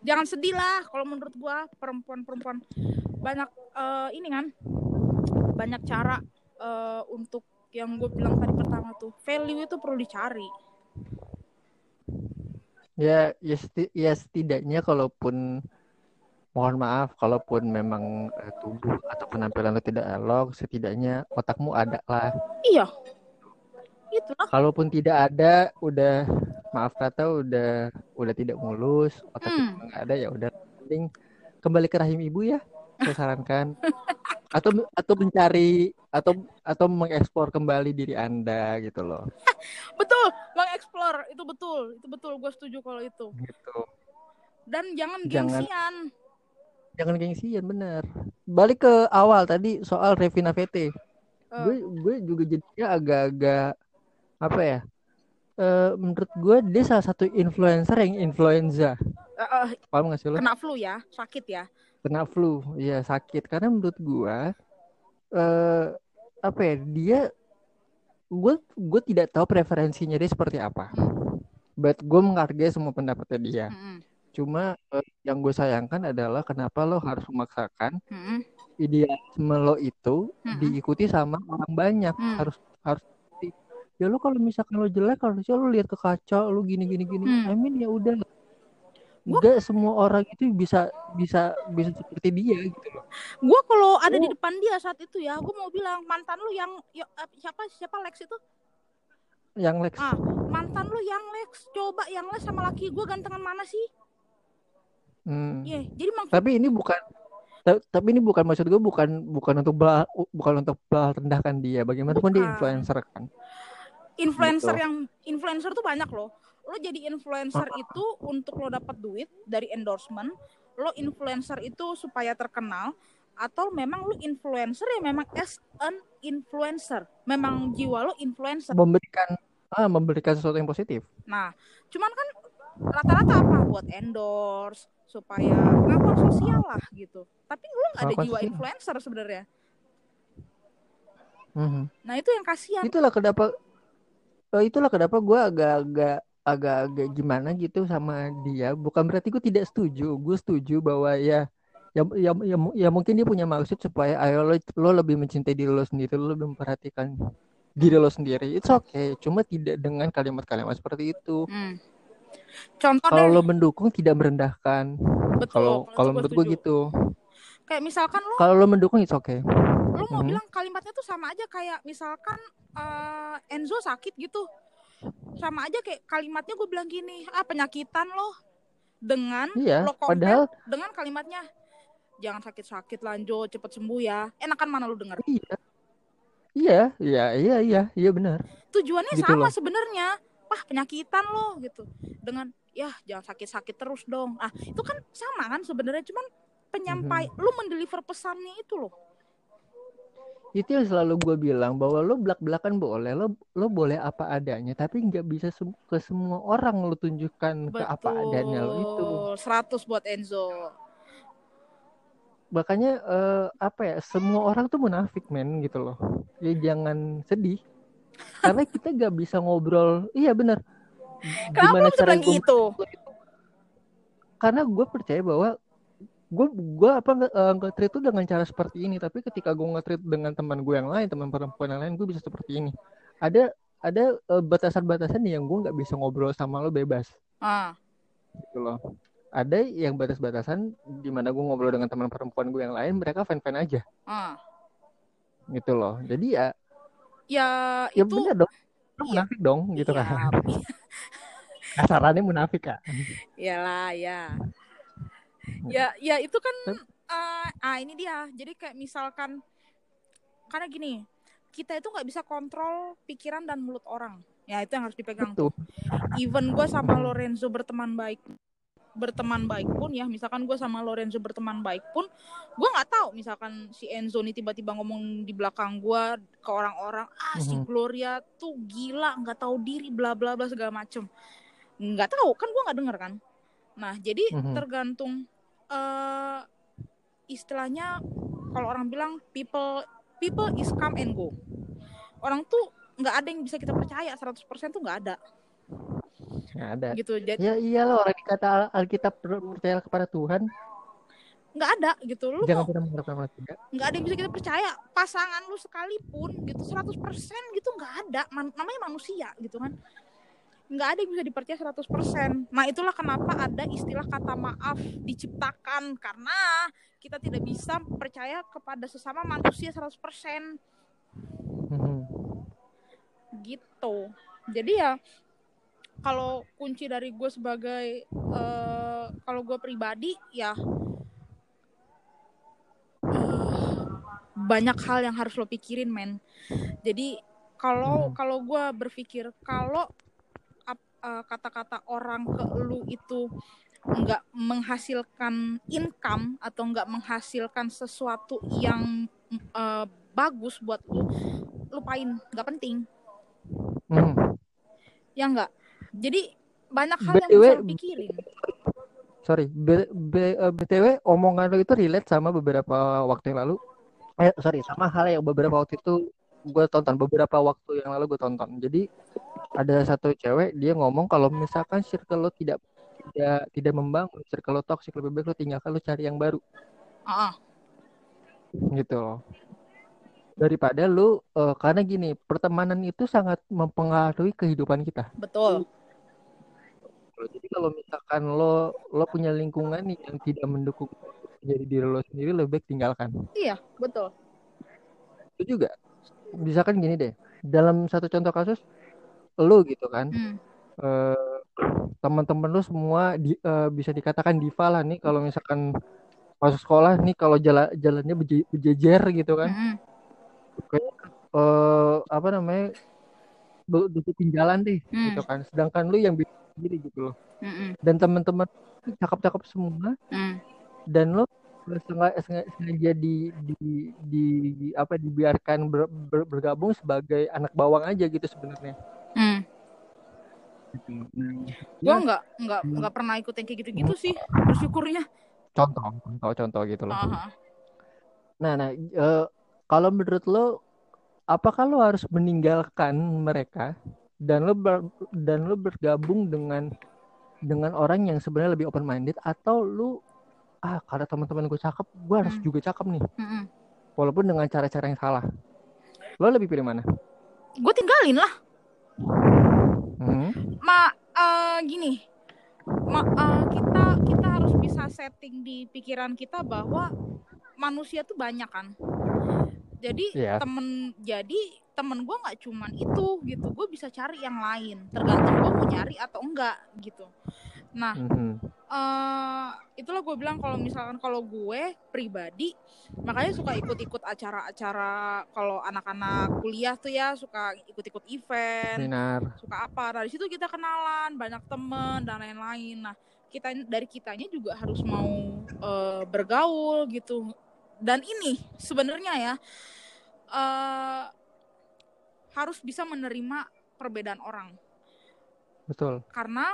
jangan sedih lah kalau menurut gua perempuan-perempuan banyak eh, ini kan banyak cara eh, untuk yang gue bilang tadi pertama tuh value itu perlu dicari ya, ya, seti- ya setidaknya kalaupun mohon maaf, kalaupun memang eh, tubuh atau penampilan lo tidak elok, setidaknya otakmu ada lah. iya itulah Kalaupun tidak ada, udah maaf kata udah udah tidak mulus, otak Hmm. ada ya udah mending kembali ke rahim ibu ya, saya sarankan. Atau atau mencari atau atau mengeksplor kembali diri Anda gitu loh. [laughs] betul mengeksplor itu betul itu betul gue setuju kalau itu Gitu. dan jangan Jangan- gengsian Jangan gengsian bener. Balik ke awal tadi soal Revina VT. Eh, Gue gue juga jadinya agak-agak apa ya? Eh menurut gue dia salah satu influencer yang influenza. eh, eh, Paham gak sih lo? kena flu ya sakit ya Kena flu, iya sakit. Karena menurut gue eh apa ya? Dia gue gue tidak tahu preferensinya dia seperti apa. But gue menghargai semua pendapatnya dia. hmm, Cuma eh, yang gue sayangkan adalah kenapa lo harus memaksakan hmm, hmm, idealisme lo itu Mm-mm. diikuti sama orang banyak Mm. harus harus ya lo kalau misalkan lo jelek harusnya lo lihat ke kaca lo gini gini gini Mm. I mean ya udah Enggak semua orang itu bisa bisa bisa seperti dia gitu loh gue kalau ada di Oh. depan dia saat itu ya gue mau bilang mantan lu yang ya, eh, siapa siapa Lex itu yang Lex ah mantan lu yang Lex coba yang Lex sama laki gue gantengan mana sih Hmm. Iya, jadi maksud tapi ini bukan ta- tapi ini bukan maksud gue bukan bukan untuk belah, bukan untuk belah rendahkan dia bagaimanapun dia Bukan. influencer kan influencer Gitu. yang influencer tuh banyak loh. Lo jadi influencer Ah. itu untuk lo dapat duit dari endorsement, lo influencer itu supaya terkenal atau memang lo influencer ya memang as an influencer. Memang jiwa lo influencer. memberikan ah memberikan sesuatu yang positif Nah, cuman kan rata-rata apa buat endorse supaya ngakuan sosial lah gitu. Tapi lo nggak ada Pengakuan jiwa sosial. influencer sebenarnya. Mhm. Nah, itu yang kasihan. itulah kenapa eh, itulah kenapa gue agak-agak agak-agak gimana gitu sama dia. Bukan berarti gue tidak setuju. Gue setuju bahwa ya ya, ya ya ya mungkin dia punya maksud supaya ayo lo, lo lebih mencintai diri lo sendiri lo lebih memperhatikan diri lo sendiri. It's okay. Cuma tidak dengan kalimat-kalimat seperti itu. Hmm. Contoh kalau lo mendukung tidak merendahkan. Betul. kalau kalau menurut gue gitu. Kayak misalkan lo kalau lo mendukung it's okay. Lu mau Mhm. bilang kalimatnya tuh sama aja kayak misalkan eh, Enzo sakit gitu sama aja kayak kalimatnya gue bilang gini ah penyakitan lo dengan iya lo compare padahal dengan kalimatnya jangan sakit-sakit lanjut cepet sembuh ya. Enakan mana lu denger? Iya. Iya iya iya iya iya benar. Tujuannya Gitu sama loh. sebenarnya. Wah penyakitan lo gitu. Dengan ya jangan sakit-sakit terus dong. Ah itu kan sama kan sebenarnya cuman penyampai Mhm. lu mendeliver pesannya itu loh itu yang selalu gue bilang bahwa lo belak belakan boleh lo lo boleh apa adanya tapi nggak bisa sem- ke semua orang lo tunjukkan ke apa adanya lo itu. Betul, 100 buat Enzo. Makanya eh, apa ya semua orang tuh munafik men gitu loh. Ya jangan sedih. Karena kita nggak bisa ngobrol iya benar Kenapa bilang gua- gitu? karena gue percaya bahwa gue gue apa eh, nge-treat tuh dengan cara seperti ini. Tapi ketika gue nge-treat dengan teman gue yang lain teman perempuan yang lain gue bisa seperti ini. Ada ada eh, batasan-batasan yang gue nggak bisa ngobrol sama lo bebas. Ah, gitu loh. Ada yang batas-batasan di mana gue ngobrol dengan teman perempuan gue yang lain mereka fan-fan aja. Ah. gitu loh. Jadi ya Ya ya itu bener dong. Lo iya. munafik dong gitu iya, kan. [laughs] Kasarannya munafik kak. Iyalah, ya. Ya, ya itu kan eh, ah ini dia. Jadi kayak misalkan karena gini, kita itu nggak bisa kontrol pikiran dan mulut orang. Ya itu yang harus dipegang Betul. tuh. Even gue sama Lorenzo berteman baik, berteman baik pun ya misalkan gue sama Lorenzo berteman baik pun gue nggak tahu misalkan si Enzo nih tiba-tiba ngomong di belakang gue ke orang-orang ah si Mhm. Gloria tuh gila nggak tahu diri bla bla bla segala macem nggak tahu kan gue nggak denger kan nah jadi Mhm. tergantung eh istilahnya kalau orang bilang people people is come and go. Orang tuh nggak ada yang bisa kita percaya 100% tuh nggak ada. Nggak ada. gitu jadi Ya iyalah orang dikata Al- Alkitab per- percayalah kepada Tuhan, nggak ada gitu. Lu jangan pernah mengharapkan nggak ada yang bisa kita percaya. Pasangan lu sekalipun gitu 100% gitu nggak ada. Man- namanya manusia gitu kan nggak ada yang bisa dipercaya 100% nah itulah kenapa ada istilah kata maaf diciptakan. Karena kita tidak bisa percaya kepada sesama manusia 100% Mhm. gitu. Jadi ya kalau kunci dari gue sebagai eh, kalau gue pribadi ya eh, banyak hal yang harus lo pikirin men. Jadi kalau Hmm. kalau gue berpikir kalau eh, kata-kata orang ke lu itu nggak menghasilkan income atau nggak menghasilkan sesuatu yang eh, bagus buat lu lupain nggak penting Mhm. ya enggak jadi banyak hal yang BTW bisa lo pikirin sorry, B- B- eh, BTW omongan lo itu relate sama beberapa waktu yang lalu. Eh sorry, sama hal yang beberapa waktu itu gue tonton beberapa waktu yang lalu gue tonton. Jadi ada satu cewek dia ngomong kalau misalkan circle lo tidak tidak tidak membangun, circle lo toxic lebih baik lo tinggalkan lo cari yang baru ah. gitu loh. Daripada lu eh, karena gini, pertemanan itu sangat mempengaruhi kehidupan kita. betul Jadi kalau misalkan lo lo punya lingkungan nih yang tidak mendukung jadi diri lo sendiri lebih baik tinggalkan. iya betul Itu juga. Misalkan gini deh, dalam satu contoh kasus lo gitu kan, Hmm, eh, teman-teman lo semua di- eh, bisa dikatakan diva lah nih kalau misalkan masuk sekolah nih kalau jalan jalannya beje- berjejer gitu kan, mm-mm, kayak eh, apa namanya be- deketin jalan deh Hmm. gitu kan. Sedangkan lu yang sendiri gitu loh. mm-mm, Dan teman-teman cakep-cakep semua mm. dan sengaja, sengaja, sengaja di, di, di, di- apa dibiarkan ber- ber- bergabung sebagai anak bawang aja gitu sebenarnya. Hmm. gue Ya, nggak nggak Hmm. nggak pernah ikut yang kayak gitu-gitu sih bersyukurnya contoh, contoh, contoh gitu loh. Aha. Nah, nah, eh, kalau menurut lo, apakah lo harus meninggalkan mereka dan lo ber- dan lo bergabung dengan dengan orang yang sebenarnya lebih open minded atau lu ah karena teman-teman gue cakep, gue harus Hmm. juga cakep nih, Mm-mm. walaupun dengan cara-cara yang salah. Lo lebih pilih mana? gue tinggalin lah Hmm? ma eh, gini ma eh, kita kita harus bisa setting di pikiran kita bahwa manusia tuh banyak kan jadi Iya. temen jadi temen gue nggak cuman itu gitu gue bisa cari yang lain tergantung gue mau nyari atau enggak gitu nah Mhm. Eh itulah gue bilang kalau misalkan kalau gue pribadi makanya suka ikut-ikut acara-acara kalau anak-anak kuliah tuh ya suka ikut-ikut event Seminar. suka apa nah di situ kita kenalan banyak temen dan lain-lain nah kita dari kitanya juga harus mau eh, bergaul gitu dan ini sebenarnya ya eh harus bisa menerima perbedaan orang Betul. karena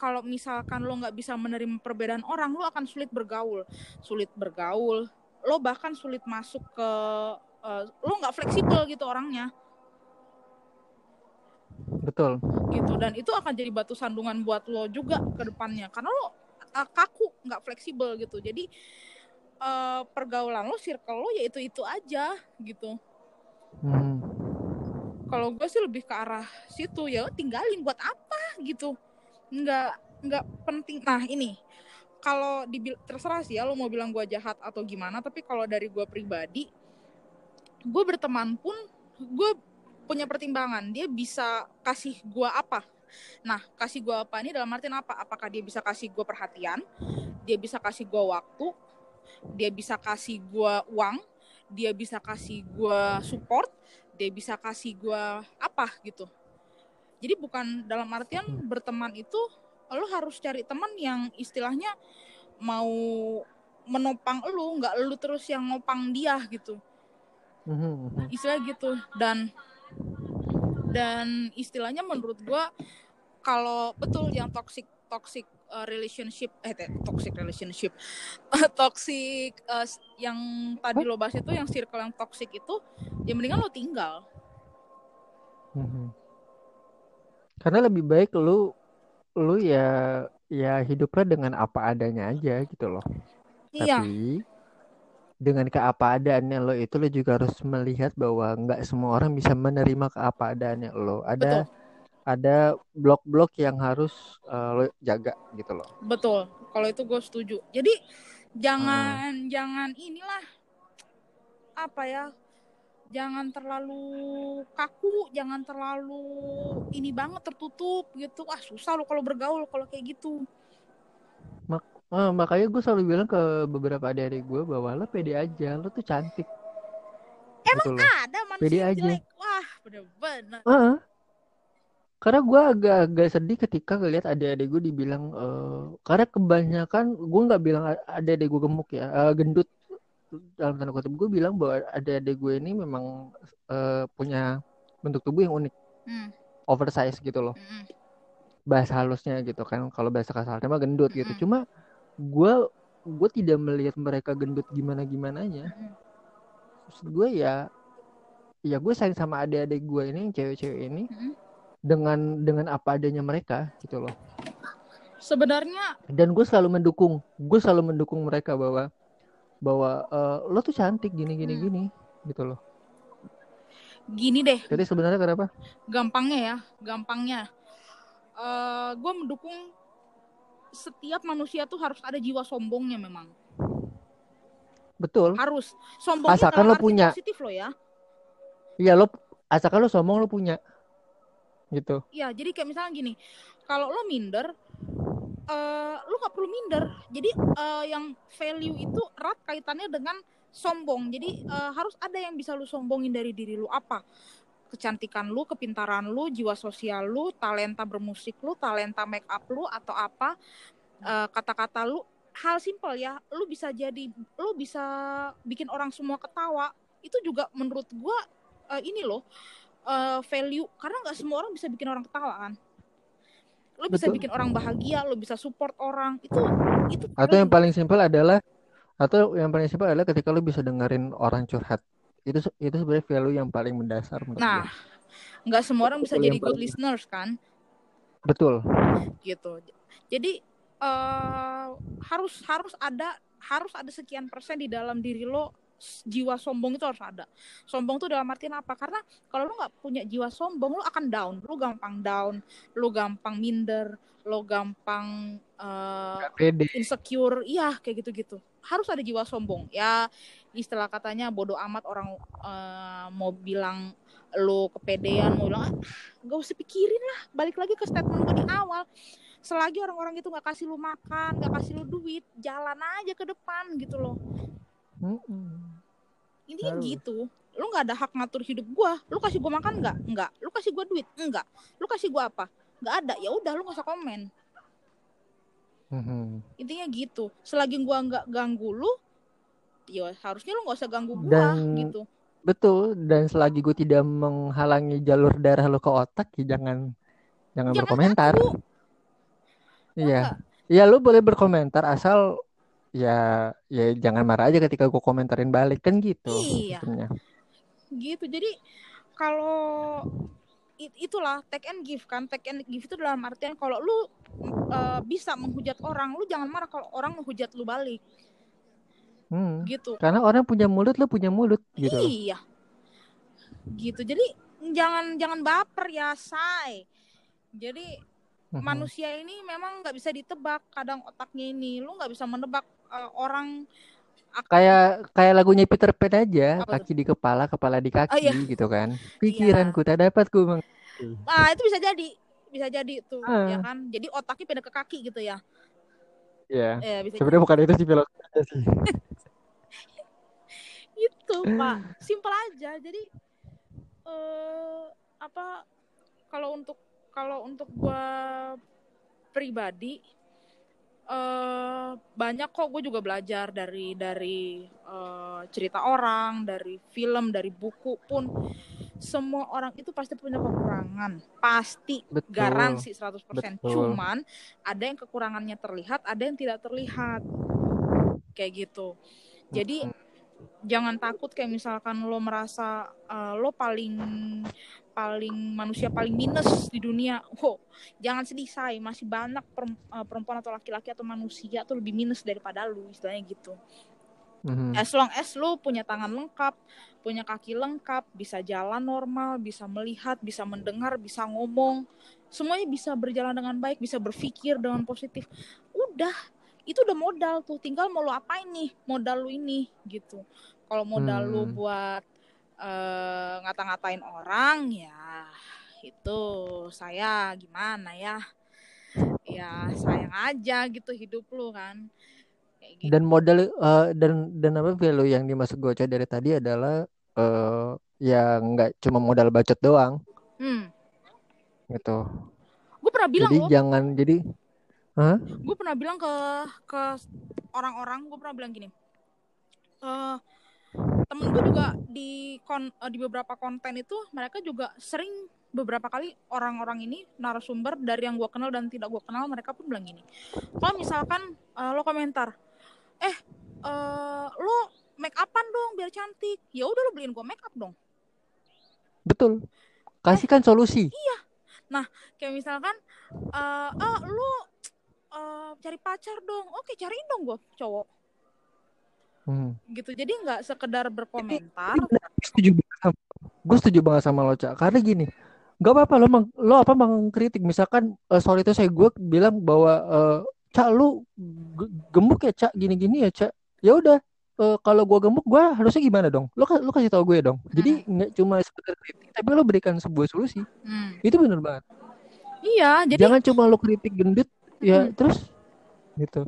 kalau misalkan lo nggak bisa menerima perbedaan orang lo akan sulit bergaul. Sulit bergaul. Lo bahkan sulit masuk ke eh, lo nggak fleksibel gitu orangnya. Betul. gitu. Dan itu akan jadi batu sandungan buat lo juga ke depannya. Karena lo uh, kaku nggak fleksibel gitu. Jadi uh, pergaulan lo circle lo ya itu itu aja gitu. Mhm. kalau gue sih lebih ke arah situ. Ya tinggalin buat apa gitu nggak nggak penting. Nah ini. Kalau terserah sih ya lo mau bilang gue jahat atau gimana tapi kalau dari gue pribadi gue berteman pun gue punya pertimbangan. Dia bisa kasih gue apa. Nah kasih gue apa ini dalam artian apa? Apakah dia bisa kasih gue perhatian? Dia bisa kasih gue waktu? Dia bisa kasih gue uang? Dia bisa kasih gue support? Dia bisa kasih gue apa gitu jadi bukan dalam artian berteman itu lu harus cari teman yang istilahnya mau menopang lu nggak lu terus yang ngopang dia gitu Mhm, mhm. istilah gitu dan dan istilahnya menurut gua kalau betul yang toxic toxic uh, relationship eh toxic relationship [laughs] toxic uh, yang tadi lo bahas itu yang circle yang toxic itu ya mendingan lo tinggal. Karena lebih baik lu lu ya ya hiduplah dengan apa adanya aja gitu loh. iya Tapi dengan keapaadaannya lo itu lo juga harus melihat bahwa nggak semua orang bisa menerima keapaadaannya lo. Ada betul ada blok-blok yang harus eh, lo jaga gitu loh. betul kalau itu gue setuju jadi jangan jangan inilah apa ya jangan terlalu kaku jangan terlalu ini banget tertutup gitu wah susah lo kalau bergaul kalau kayak gitu Eh, makanya gue selalu bilang ke beberapa adik-adik gue bahwa lo pede aja, lo tuh cantik. gitu loh. ada manusia Pede aja. jelek wah bener-bener Heeh. Karena gue agak-agak sedih ketika ngeliat adik-adik gue dibilang eh, karena kebanyakan gue nggak bilang adik-adik gue gemuk ya eh, gendut dalam tanda kutip gue bilang bahwa adik-adik gue ini memang eh, punya bentuk tubuh yang unik Hmm, oversize gitu loh mm-mm. bahasa halusnya gitu kan kalau bahasa kasarnya mah gendut gitu Mm-mm. cuma gue gue tidak melihat mereka gendut gimana gimananya Mm-mm. maksud gue ya ya gue sayang sama adik-adik gue ini cewek-cewek ini Mm-mm. dengan dengan apa adanya mereka gitu loh sebenarnya dan gue selalu mendukung gue selalu mendukung mereka bahwa bahwa eh, lo tuh cantik gini gini Hmm. gini gitu loh. Gini deh. Jadi sebenarnya kenapa? Gampangnya ya gampangnya. Eh gue mendukung setiap manusia tuh harus ada jiwa sombongnya memang. Betul. Harus. Sombongnya Asalkan lo punya. positif lo ya. Iya lo asalkan lo sombong lo punya. Gitu. Ya jadi kayak misalnya gini kalau lo minder eh lo nggak perlu minder. Jadi eh, yang value itu erat kaitannya dengan sombong. Jadi eh, harus ada yang bisa lo sombongin dari diri lo apa? Kecantikan lu, kepintaran lu, jiwa sosial lu, talenta bermusik lu, talenta make up lu atau apa? Eh, kata-kata lu. Hal simpel ya, lu bisa jadi lu bisa bikin orang semua ketawa. Itu juga menurut gua eh, ini loh eh, value. Karena nggak semua orang bisa bikin orang ketawa kan. Lu bisa Betul. bikin orang bahagia, lu bisa support orang. Itu itu atau yang paling simpel adalah atau yang paling simpel adalah ketika lo bisa dengerin orang curhat itu itu sebenarnya value yang paling mendasar menurut Nah, nggak semua orang bisa jadi good listeners kan. betul gitu. Jadi eh harus harus ada harus ada sekian persen di dalam diri lo jiwa sombong itu harus ada. Sombong tuh dalam artian apa? Karena kalau lo nggak punya jiwa sombong, lo akan down. Lo gampang down, lo gampang minder, lo gampang pede insecure, iya kayak gitu-gitu. Harus ada jiwa sombong. Ya istilah katanya bodoh amat orang eh, mau bilang lo kepedean, mau bilang ah, gak usah pikirin lah. Balik lagi ke statement gue di awal. Selagi orang-orang itu nggak kasih lu makan, nggak kasih lu duit, jalan aja ke depan gitu loh. Mm-mm. Intinya Harus. gitu. Lu nggak ada hak ngatur hidup gua. Lu kasih gua makan nggak? Nggak. Lu kasih gua duit? Enggak. Lu kasih gua apa? Nggak ada. Ya udah lu nggak usah komen. Mhm. intinya gitu selagi gua nggak ganggu lu ya harusnya lu nggak usah ganggu gua Dan- gitu betul dan selagi gue tidak menghalangi jalur darah lo ke otak ya jangan jangan, jangan berkomentar iya Enggak. ya lo boleh berkomentar asal ya ya jangan marah aja ketika gue komentarin balik. Kan gitu Iya. sistemnya. gitu. Jadi kalau it- itulah take and give kan. Take and give itu dalam artian kalau lu uh, bisa menghujat orang lu jangan marah kalau orang menghujat lu balik. Hmm. gitu. Karena orang punya mulut, lo punya mulut gitu. iya. Gitu. Jadi jangan jangan baper ya say. Jadi manusia ini memang nggak bisa ditebak. Kadang otaknya ini lu nggak bisa menebak uh, orang Kayak kayak lagunya Peter Pan aja, Apa kaki di kepala, kepala di kaki Oh, iya. gitu kan. Pikiranku tak dapat ku meng- ah itu bisa jadi bisa jadi tuh Ah. ya kan jadi otaknya pindah ke kaki gitu ya Ya. eh bisa Sebenarnya bukan itu sih sih. [laughs] itu pak simpel aja jadi eh apa kalau untuk kalau untuk gua pribadi eh banyak kok gue juga belajar dari dari eh, cerita orang, dari film, dari buku pun semua orang itu pasti punya kekurangan. Pasti Betul. garansi 100%. Betul. Cuman ada yang kekurangannya terlihat, ada yang tidak terlihat. Kayak gitu. Jadi jangan takut kayak misalkan lo merasa eh, lo paling paling manusia paling minus di dunia. Wow, jangan sedih say, masih banyak eh, perempuan atau laki-laki atau manusia tuh lebih minus daripada lu, istilahnya gitu. Mhm. As long as lu punya tangan lengkap, punya kaki lengkap, bisa jalan normal, bisa melihat, bisa mendengar, bisa ngomong, semuanya bisa berjalan dengan baik, bisa berpikir dengan positif. Udah, itu udah modal tuh. Tinggal mau lu apain nih modal lu ini gitu. Kalau modal lu Hmm. buat eh, ngata-ngatain orang ya itu saya gimana ya? Ya sayang aja gitu hidup lu kan. Kayak gitu. Dan modal eh, dan dan apa value yang dimaksud Goca dari tadi adalah eh yang nggak cuma modal bacot doang Hmm. gitu. Gue pernah bilang Jadi loh, jangan jadi Hah? gue pernah bilang ke ke orang-orang, gue pernah bilang gini. eh temen gue juga di kon eh, di beberapa konten itu mereka juga sering beberapa kali orang-orang ini narasumber dari yang gue kenal dan tidak gue kenal mereka pun bilang gini. Kalau misalkan eh, lo komentar eh eh, lo make upan dong biar cantik. Ya udah lo beliin gue make up dong. Betul. Kasihkan solusi. kayak misalkan eh ah lu eh, cari pacar dong. Oke cariin dong gue cowok Hmm. gitu. Jadi nggak sekedar berkomentar. Gue setuju banget sama, gue setuju banget sama lo Cak karena gini nggak apa-apa lo meng, lo apa mengkritik. Misalkan eh, sorry itu saya gue bilang bahwa eh, Cak lu ge- gemuk ya Cak gini-gini ya Cak ya udah eh, kalau gue gemuk gue harusnya gimana dong? Lo lo kasih tau gue dong. Jadi nggak cuma sekedar kritik tapi lo berikan sebuah solusi. Hmm. itu bener banget. Iya jadi jangan cuma lo kritik gendut ya Hmm. terus gitu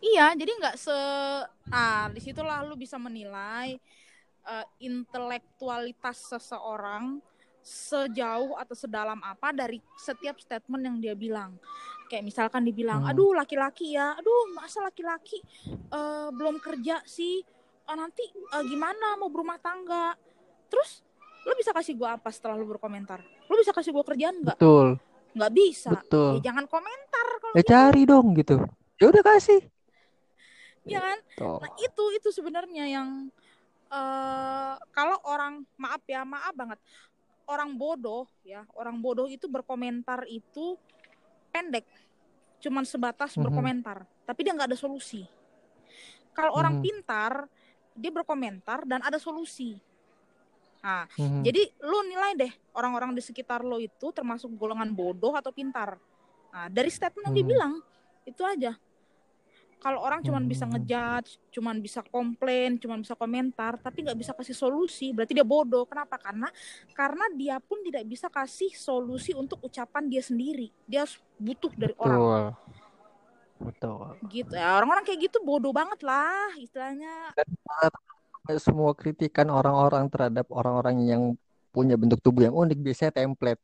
iya jadi nggak se ah di situlah lu bisa menilai eh, intelektualitas seseorang sejauh atau sedalam apa dari setiap statement yang dia bilang. Kayak misalkan dibilang Hmm. aduh laki-laki ya aduh masa laki-laki eh, belum kerja sih Eh, nanti eh, gimana mau berumah tangga? Terus lu bisa kasih gua apa setelah lu berkomentar? Lu bisa kasih gua kerjaan nggak? Betul. Nggak bisa. Betul. Ya jangan komentar kalau ya gitu. cari dong gitu. Ya udah kasih ya kan Tuh. Nah itu itu sebenarnya yang eh kalau orang maaf ya maaf banget orang bodoh ya orang bodoh itu berkomentar itu pendek cuman sebatas Mhm. berkomentar tapi dia nggak ada solusi kalau orang Mhm. pintar dia berkomentar dan ada solusi nah Mhm. jadi lu nilai deh orang-orang di sekitar lo itu termasuk golongan bodoh atau pintar nah dari statement yang Mhm. bilang itu aja kalau orang cuman bisa Hmm. ngejudge, cuman bisa komplain, cuman bisa komentar, tapi nggak bisa kasih solusi, berarti dia bodoh. Kenapa? Karena karena dia pun tidak bisa kasih solusi untuk ucapan dia sendiri. Dia harus butuh dari orang betul betul gitu. Ya, orang-orang kayak gitu bodoh banget lah istilahnya. semua kritikan orang-orang terhadap orang-orang yang punya bentuk tubuh yang unik biasanya template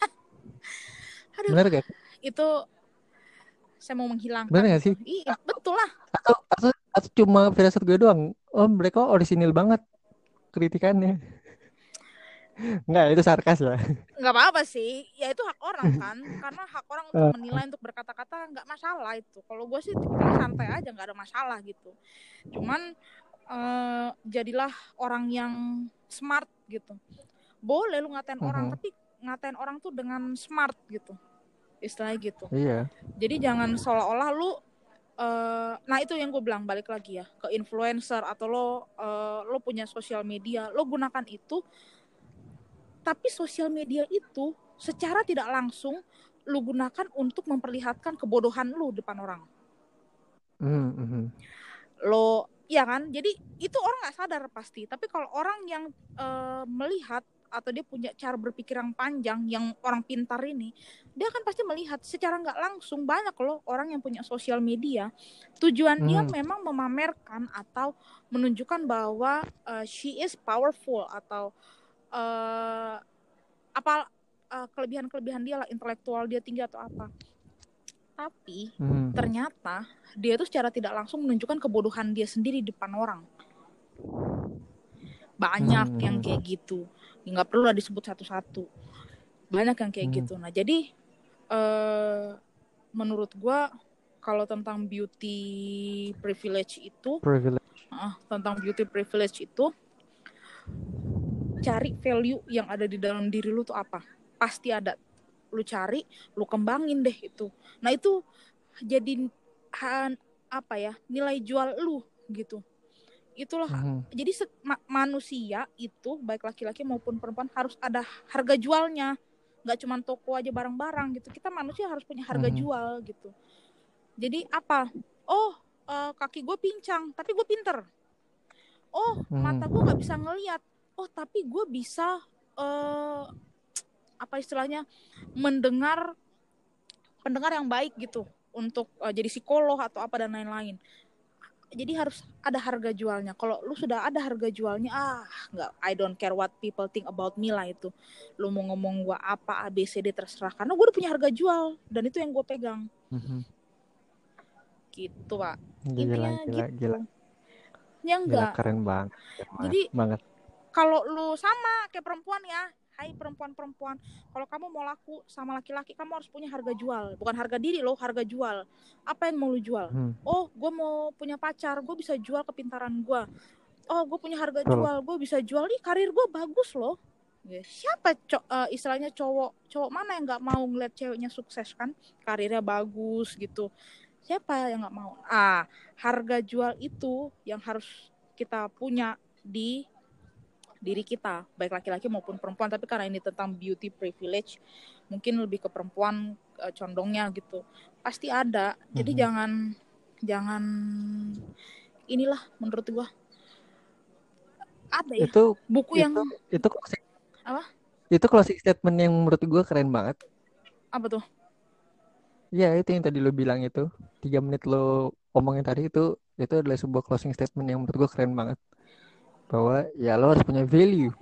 [laughs] Aduh, benar gak itu saya mau menghilangkan. benar gak sih? Iya, betul lah. atau atau, atau cuma firasat gue doang? Oh mereka orisinil banget kritikannya. [laughs] Enggak, itu sarkas ya. nggak apa-apa sih. Ya itu hak orang [laughs] kan. Karena hak orang untuk menilai untuk berkata-kata nggak masalah itu. Kalau gue sih santai aja nggak ada masalah gitu. Cuman eh, jadilah orang yang smart gitu. Boleh lu ngatain orang Mhm. tapi ngatain orang tuh dengan smart gitu istilahnya gitu Iya. jadi jangan seolah-olah lu eh, nah itu yang gue bilang balik lagi ya ke influencer atau lo eh, lo punya sosial media lo gunakan itu tapi sosial media itu secara tidak langsung lu gunakan untuk memperlihatkan kebodohan lu depan orang Mhm, mhm. lo ya kan jadi itu orang nggak sadar pasti tapi kalau orang yang eh, melihat atau dia punya cara berpikir yang panjang yang orang pintar ini dia akan pasti melihat secara nggak langsung banyak loh orang yang punya sosial media tujuannya Hmm. memang memamerkan atau menunjukkan bahwa eh, she is powerful atau eh, apa uh, kelebihan-kelebihan dia lah intelektual dia tinggi atau apa tapi Hmm. ternyata dia tuh secara tidak langsung menunjukkan kebodohan dia sendiri di depan orang banyak Hmm. yang kayak gitu nggak perlu lah disebut satu-satu. Banyak yang kayak Hmm. gitu. Nah jadi eh menurut gua kalau tentang beauty privilege itu Privilege. ah, tentang beauty privilege itu cari value yang ada di dalam diri lu tuh apa? Pasti ada. Lu cari lu kembangin deh itu. Nah itu jadi han- apa ya nilai jual lu gitu itulah. Mhm. jadi ma- manusia itu baik laki-laki maupun perempuan harus ada harga jualnya. Nggak cuma toko aja barang-barang gitu. Kita manusia harus punya harga Mhm. jual gitu. Jadi apa? Oh eh, kaki gue pincang tapi gue pinter. Oh Mhm. mata gue nggak bisa ngelihat oh tapi gue bisa eh apa istilahnya mendengar pendengar yang baik gitu. Untuk eh, jadi psikolog atau apa dan lain-lain jadi harus ada harga jualnya. Kalau lu sudah ada harga jualnya, ah nggak, I don't care what people think about me lah itu. Lu mau ngomong gua apa, A, B, C, D terserah. Karena gue udah punya harga jual dan itu yang gue pegang. Mhm. Gitu pak. Gila, Intinya gila, gitu. gila, Ya gila, enggak. keren banget. Keren banget. Jadi- banget. Kalau lu sama kayak perempuan ya, hai perempuan-perempuan, kalau kamu mau laku sama laki-laki, kamu harus punya harga jual. Bukan harga diri loh, harga jual. Apa yang mau lu jual? Hmm. oh gue mau punya pacar gue bisa jual kepintaran gue oh gue punya harga jual gue bisa jual nih karir gue bagus loh Ya, siapa co- eh, istilahnya cowok cowok mana yang nggak mau ngeliat ceweknya sukses kan karirnya bagus gitu siapa yang nggak mau ah harga jual itu yang harus kita punya di diri kita baik laki-laki maupun perempuan tapi karena ini tentang beauty privilege mungkin lebih ke perempuan eh, condongnya gitu pasti ada jadi Mhm. jangan jangan inilah menurut gua ada ya Itu buku yang itu closing, Apa? Itu closing statement yang menurut gue keren banget. apa tuh Ya itu yang tadi lo bilang itu tiga menit lo omongin tadi itu itu adalah sebuah closing statement yang menurut gue keren banget bahwa ya lo harus punya value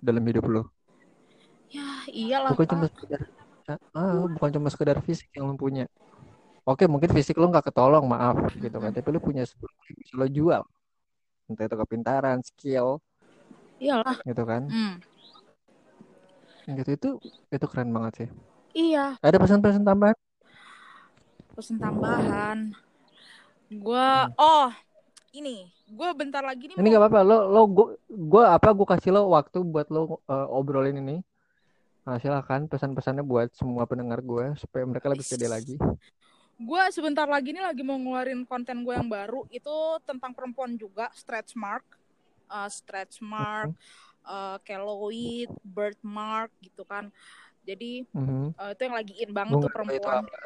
dalam hidup lo. Ya iyalah bukan Pak. cuma sekedar ah, bukan cuma sekedar fisik yang lo punya. Oke mungkin fisik lo nggak ketolong maaf gitu kan. Tapi lo punya bisa lo jual. Entah itu kepintaran skill iyalah. gitu kan. Hmm. gitu itu itu keren banget sih. Iya. Ada pesan-pesan tambahan? Pesan tambahan. Gua oh ini gua bentar lagi nih ini nggak apa-apa lo lo gua, gua apa gua kasih lo waktu buat lo uh, obrolin ini nah, silakan pesan-pesannya buat semua pendengar gue supaya mereka lebih pede lagi gue sebentar lagi nih lagi mau ngeluarin konten gue yang baru itu tentang perempuan juga stretch mark uh, stretch mark uh, keloid birthmark gitu kan jadi Mhm. uh, itu yang lagi in banget Gua tuh tahu itu perempuan apa.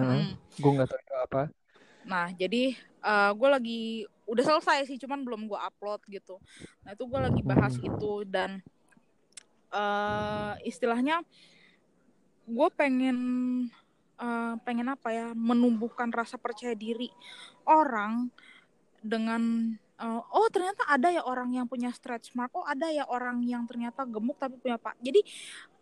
Heeh. Mm. gue nggak tahu itu apa nah jadi uh, gue lagi udah selesai sih cuman belum gue upload gitu nah itu gue lagi bahas Hmm. itu dan uh, istilahnya gue pengen uh, pengen apa ya menumbuhkan rasa percaya diri orang dengan uh, oh ternyata ada ya orang yang punya stretch mark oh ada ya orang yang ternyata gemuk tapi punya pak jadi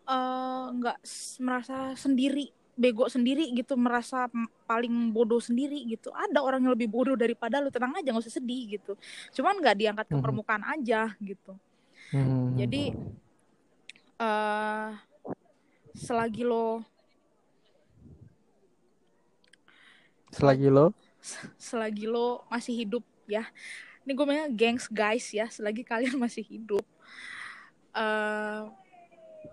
uh, nggak s- merasa sendiri bego sendiri gitu merasa paling bodoh sendiri gitu. Ada orang yang lebih bodoh daripada lu tenang aja nggak usah sedih gitu. Cuman nggak diangkat ke Mhm. permukaan aja gitu. Mhm. jadi eh selagi lo selagi lo? Selagi lo masih hidup ya. Ini gue bilang gengs guys ya. Selagi kalian [laughs] masih hidup eh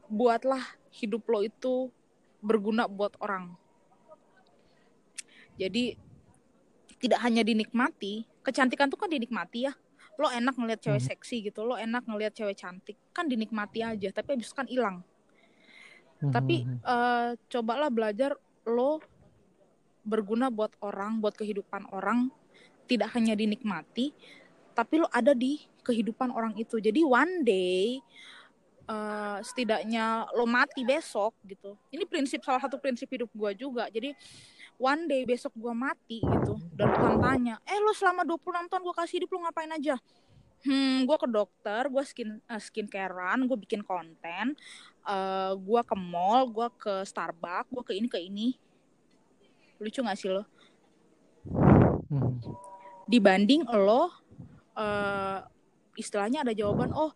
buatlah hidup lo itu berguna buat orang jadi tidak hanya dinikmati kecantikan tuh kan dinikmati ya lo enak ngelihat cewek Mhm. seksi gitu lo enak ngelihat cewek cantik kan dinikmati aja tapi habis itu kan hilang tapi Mhm. eh, cobalah belajar lo berguna buat orang buat kehidupan orang tidak hanya dinikmati tapi lo ada di kehidupan orang itu jadi one day eh, setidaknya lo mati besok gitu ini prinsip salah satu prinsip hidup gua juga jadi one day besok gua mati gitu dan Tuhan tanya eh lo selama 26 tahun gua kasih hidup lo ngapain aja Hmm, gue ke dokter, gue skin uh, skincarean, gue bikin konten, uh, gue ke mall, gue ke Starbucks, gue ke ini ke ini. Lucu gak sih lo? Hmm. Dibanding lo, uh, istilahnya ada jawaban, oh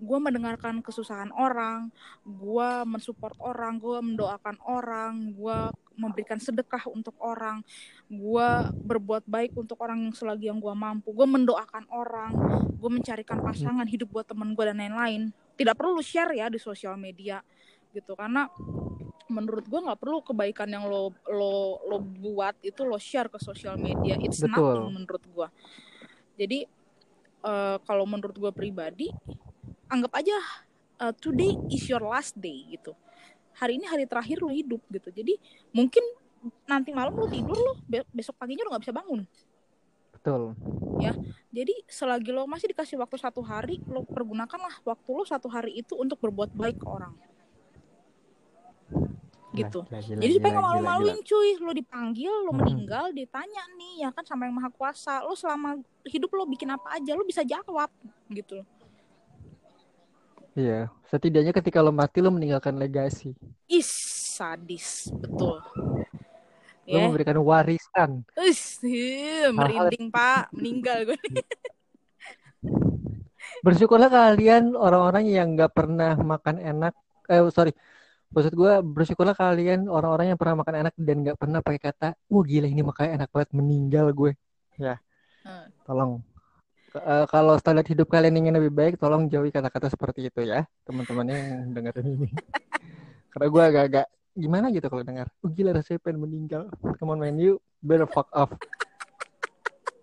gue mendengarkan kesusahan orang, gue mensupport orang, gue mendoakan orang, gue memberikan sedekah untuk orang, gue berbuat baik untuk orang yang selagi yang gue mampu, gue mendoakan orang, gue mencarikan pasangan hidup buat temen gue dan lain-lain. Tidak perlu share ya di sosial media gitu karena menurut gue nggak perlu kebaikan yang lo lo lo buat itu lo share ke sosial media it's Betul. nothing menurut gue jadi uh, kalau menurut gue pribadi anggap aja uh, today is your last day gitu. Hari ini hari terakhir lo hidup gitu. Jadi mungkin nanti malam lo tidur lo besok paginya lo nggak bisa bangun. Betul. Ya jadi selagi lo masih dikasih waktu satu hari lo pergunakanlah waktu lo satu hari itu untuk berbuat baik ke orang. Gitu. Gila, gila, Jadi supaya nggak gila, malu-maluin cuy, lo dipanggil, lo Mhm. meninggal, ditanya nih ya kan sama yang maha kuasa, lo selama hidup lo bikin apa aja, lo bisa jawab gitu. Iya, setidaknya ketika lo mati lo meninggalkan legasi. Is sadis, betul. Lo Ya, memberikan warisan. Is, ih, merinding pak, meninggal gue. [laughs] Bersyukurlah kalian orang-orang yang nggak pernah makan enak. Eh sorry, maksud gue bersyukurlah kalian orang-orang yang pernah makan enak dan nggak pernah pakai kata, wah gila ini makanya enak banget meninggal gue. Ya, Hmm. tolong. Eh, kalau standar hidup kalian ingin lebih baik, tolong jauhi kata-kata seperti itu ya, teman-teman yang dengerin ini. [laughs] Karena gue agak-agak gimana gitu kalau dengar, oh gila rasanya pengen meninggal. Come on man, you better fuck off.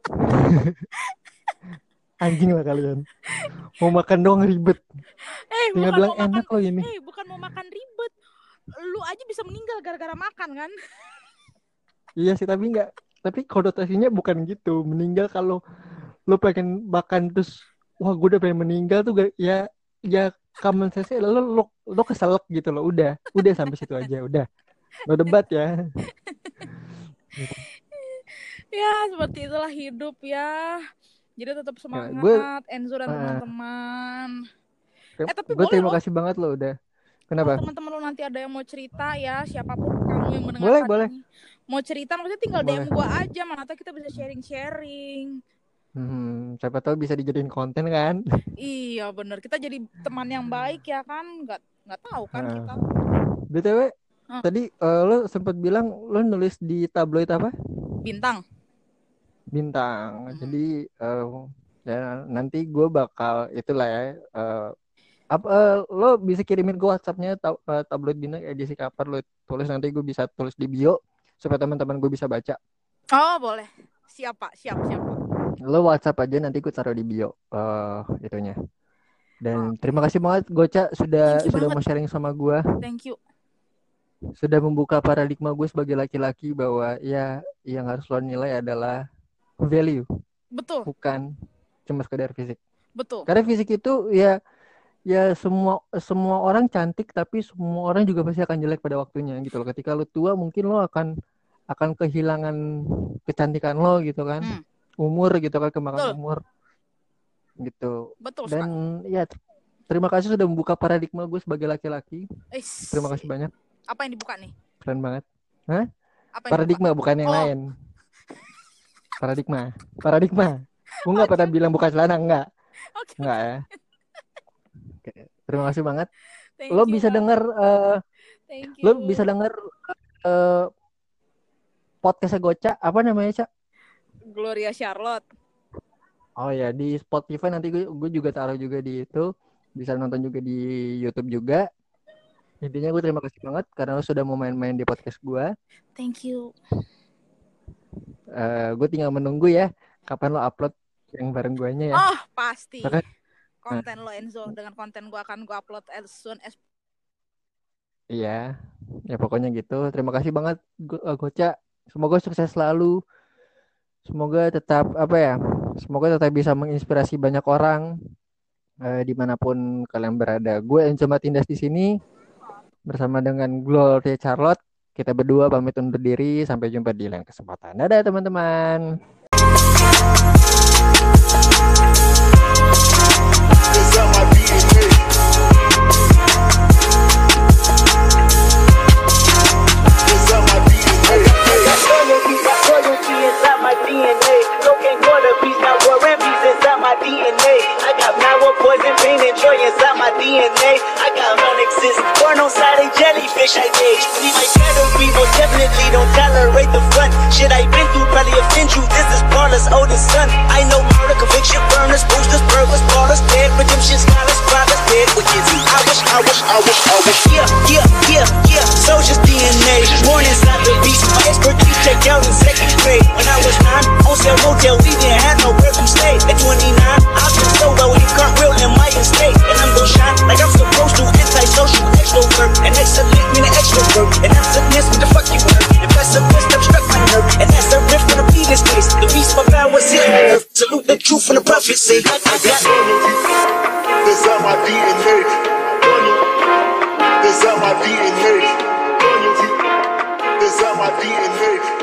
[laughs] Anjing lah kalian. Mau makan doang ribet. Eh, Tinggal bilang mau makan, enak loh ini. eh, bukan mau makan ribet. Lu aja bisa meninggal gara-gara makan kan? Iya sih, tapi nggak. Tapi konotasinya bukan gitu. Meninggal kalau lo pengen makan terus, wah gue udah pengen meninggal tuh gak, ya ya common sense lo lo lo keselak gitu loh. Udah, udah sampai situ aja, udah. Lo debat ya. [laughs] Ya, seperti itulah hidup ya. Jadi tetap semangat, gue- Enzo dan Ah. teman-teman. Eh, tapi gue boleh terima kasih banget lo udah. Kenapa? teman-teman lu nanti ada yang mau cerita ya, siapa pun kamu yang mendengarkan Boleh, boleh. ini. Mau cerita maksudnya tinggal Boleh. DM gua aja, mana kita bisa sharing-sharing. Hmm, siapa tahu bisa dijadiin konten kan? [laughs] Iya bener, kita jadi teman yang baik ya kan? Nggak nggak tahu kan Ah. kita. BTW, tadi eh, lo sempat bilang lo nulis di tabloid apa? Bintang. Bintang. Hmm. Jadi eh, ya nanti gue bakal itulah ya. eh, apa eh, lo bisa kirimin gue WhatsAppnya tab, tabloid bintang edisi kapan lo tulis nanti gue bisa tulis di bio supaya teman-teman gue bisa baca. Oh boleh. Siapa? Siap siap. Lo WhatsApp aja nanti gue taruh di bio eh itunya. Dan Oke. terima kasih banget Goca sudah sudah banget. mau sharing sama gue, Thank you. sudah membuka paradigma gue sebagai laki-laki bahwa ya yang harus lo nilai adalah value, Betul bukan cuma sekedar fisik. betul. Karena fisik itu ya ya semua semua orang cantik tapi semua orang juga pasti akan jelek pada waktunya gitu loh. Ketika lo tua mungkin lo akan akan kehilangan kecantikan lo gitu kan. Hmm. Umur gitu kan Betul. kemakan umur. Gitu. Betul Dan sekali. ya ter- terima kasih sudah membuka paradigma gue sebagai laki-laki. Terima kasih banyak. Apa yang dibuka nih? Keren banget. Apa yang Paradigma bukan yang Oh. lain. Paradigma. Paradigma. Gue nggak pernah bilang buka celana enggak. dibuka? Oke. Enggak ya. Oke. Terima kasih banget. Thank Lo you, bisa Bang. denger eh, Thank you. lo bisa denger eh podcastnya Goca apa namanya Cak? Gloria Charlotte. Oh ya di Spotify nanti gue, gue juga taruh juga di itu. Bisa nonton juga di YouTube juga. Intinya gue terima kasih banget karena lo sudah mau main-main di podcast gue Thank you. Eh gue tinggal menunggu ya kapan lo upload yang bareng guanya ya. Oh, pasti. Bahkan- Konten lo Enzo. Dengan konten gua akan gua upload as soon as iya. Ya pokoknya gitu. Terima kasih banget Go- eh, Goca semoga sukses selalu semoga tetap apa ya semoga tetap bisa menginspirasi banyak orang eh, di mana pun kalian berada. Gue Enzo Matindas di sini bersama dengan Gloria Charlotte. Kita berdua pamit undur diri sampai jumpa di lain kesempatan. Dadah teman-teman DNA. I got onyxes, born on side of jellyfish I age. Leave my pedigree, most definitely don't tolerate the front. Shit I been through probably offend you. This is Paula's oldest son. I know murder, conviction, burners, boosters, burglars, ballers, dead, redemption, scholars, fathers, dead witches. I wish, I wish, I wish, I wish. Yeah, yeah, yeah, yeah. Soldier's DNA, born inside the beast. My expertise checked out in second grade. When I was nine, on sale motel, we didn't have nowhere to stay. At 29, I've been so well, you can't real in my estate. And I'm gon' shine like I'm supposed to. Antisocial, extrovert, and excellent meaning extrovert. And I'm submissive, what the fuck you heard? And pessimist, I'm struck my nerve. And that's the riff the penis case. The beast, my power, hit the earth. Salute the truth from the prophecy. I, I got It's on my DNA. It's on my DNA. It's on my DNA.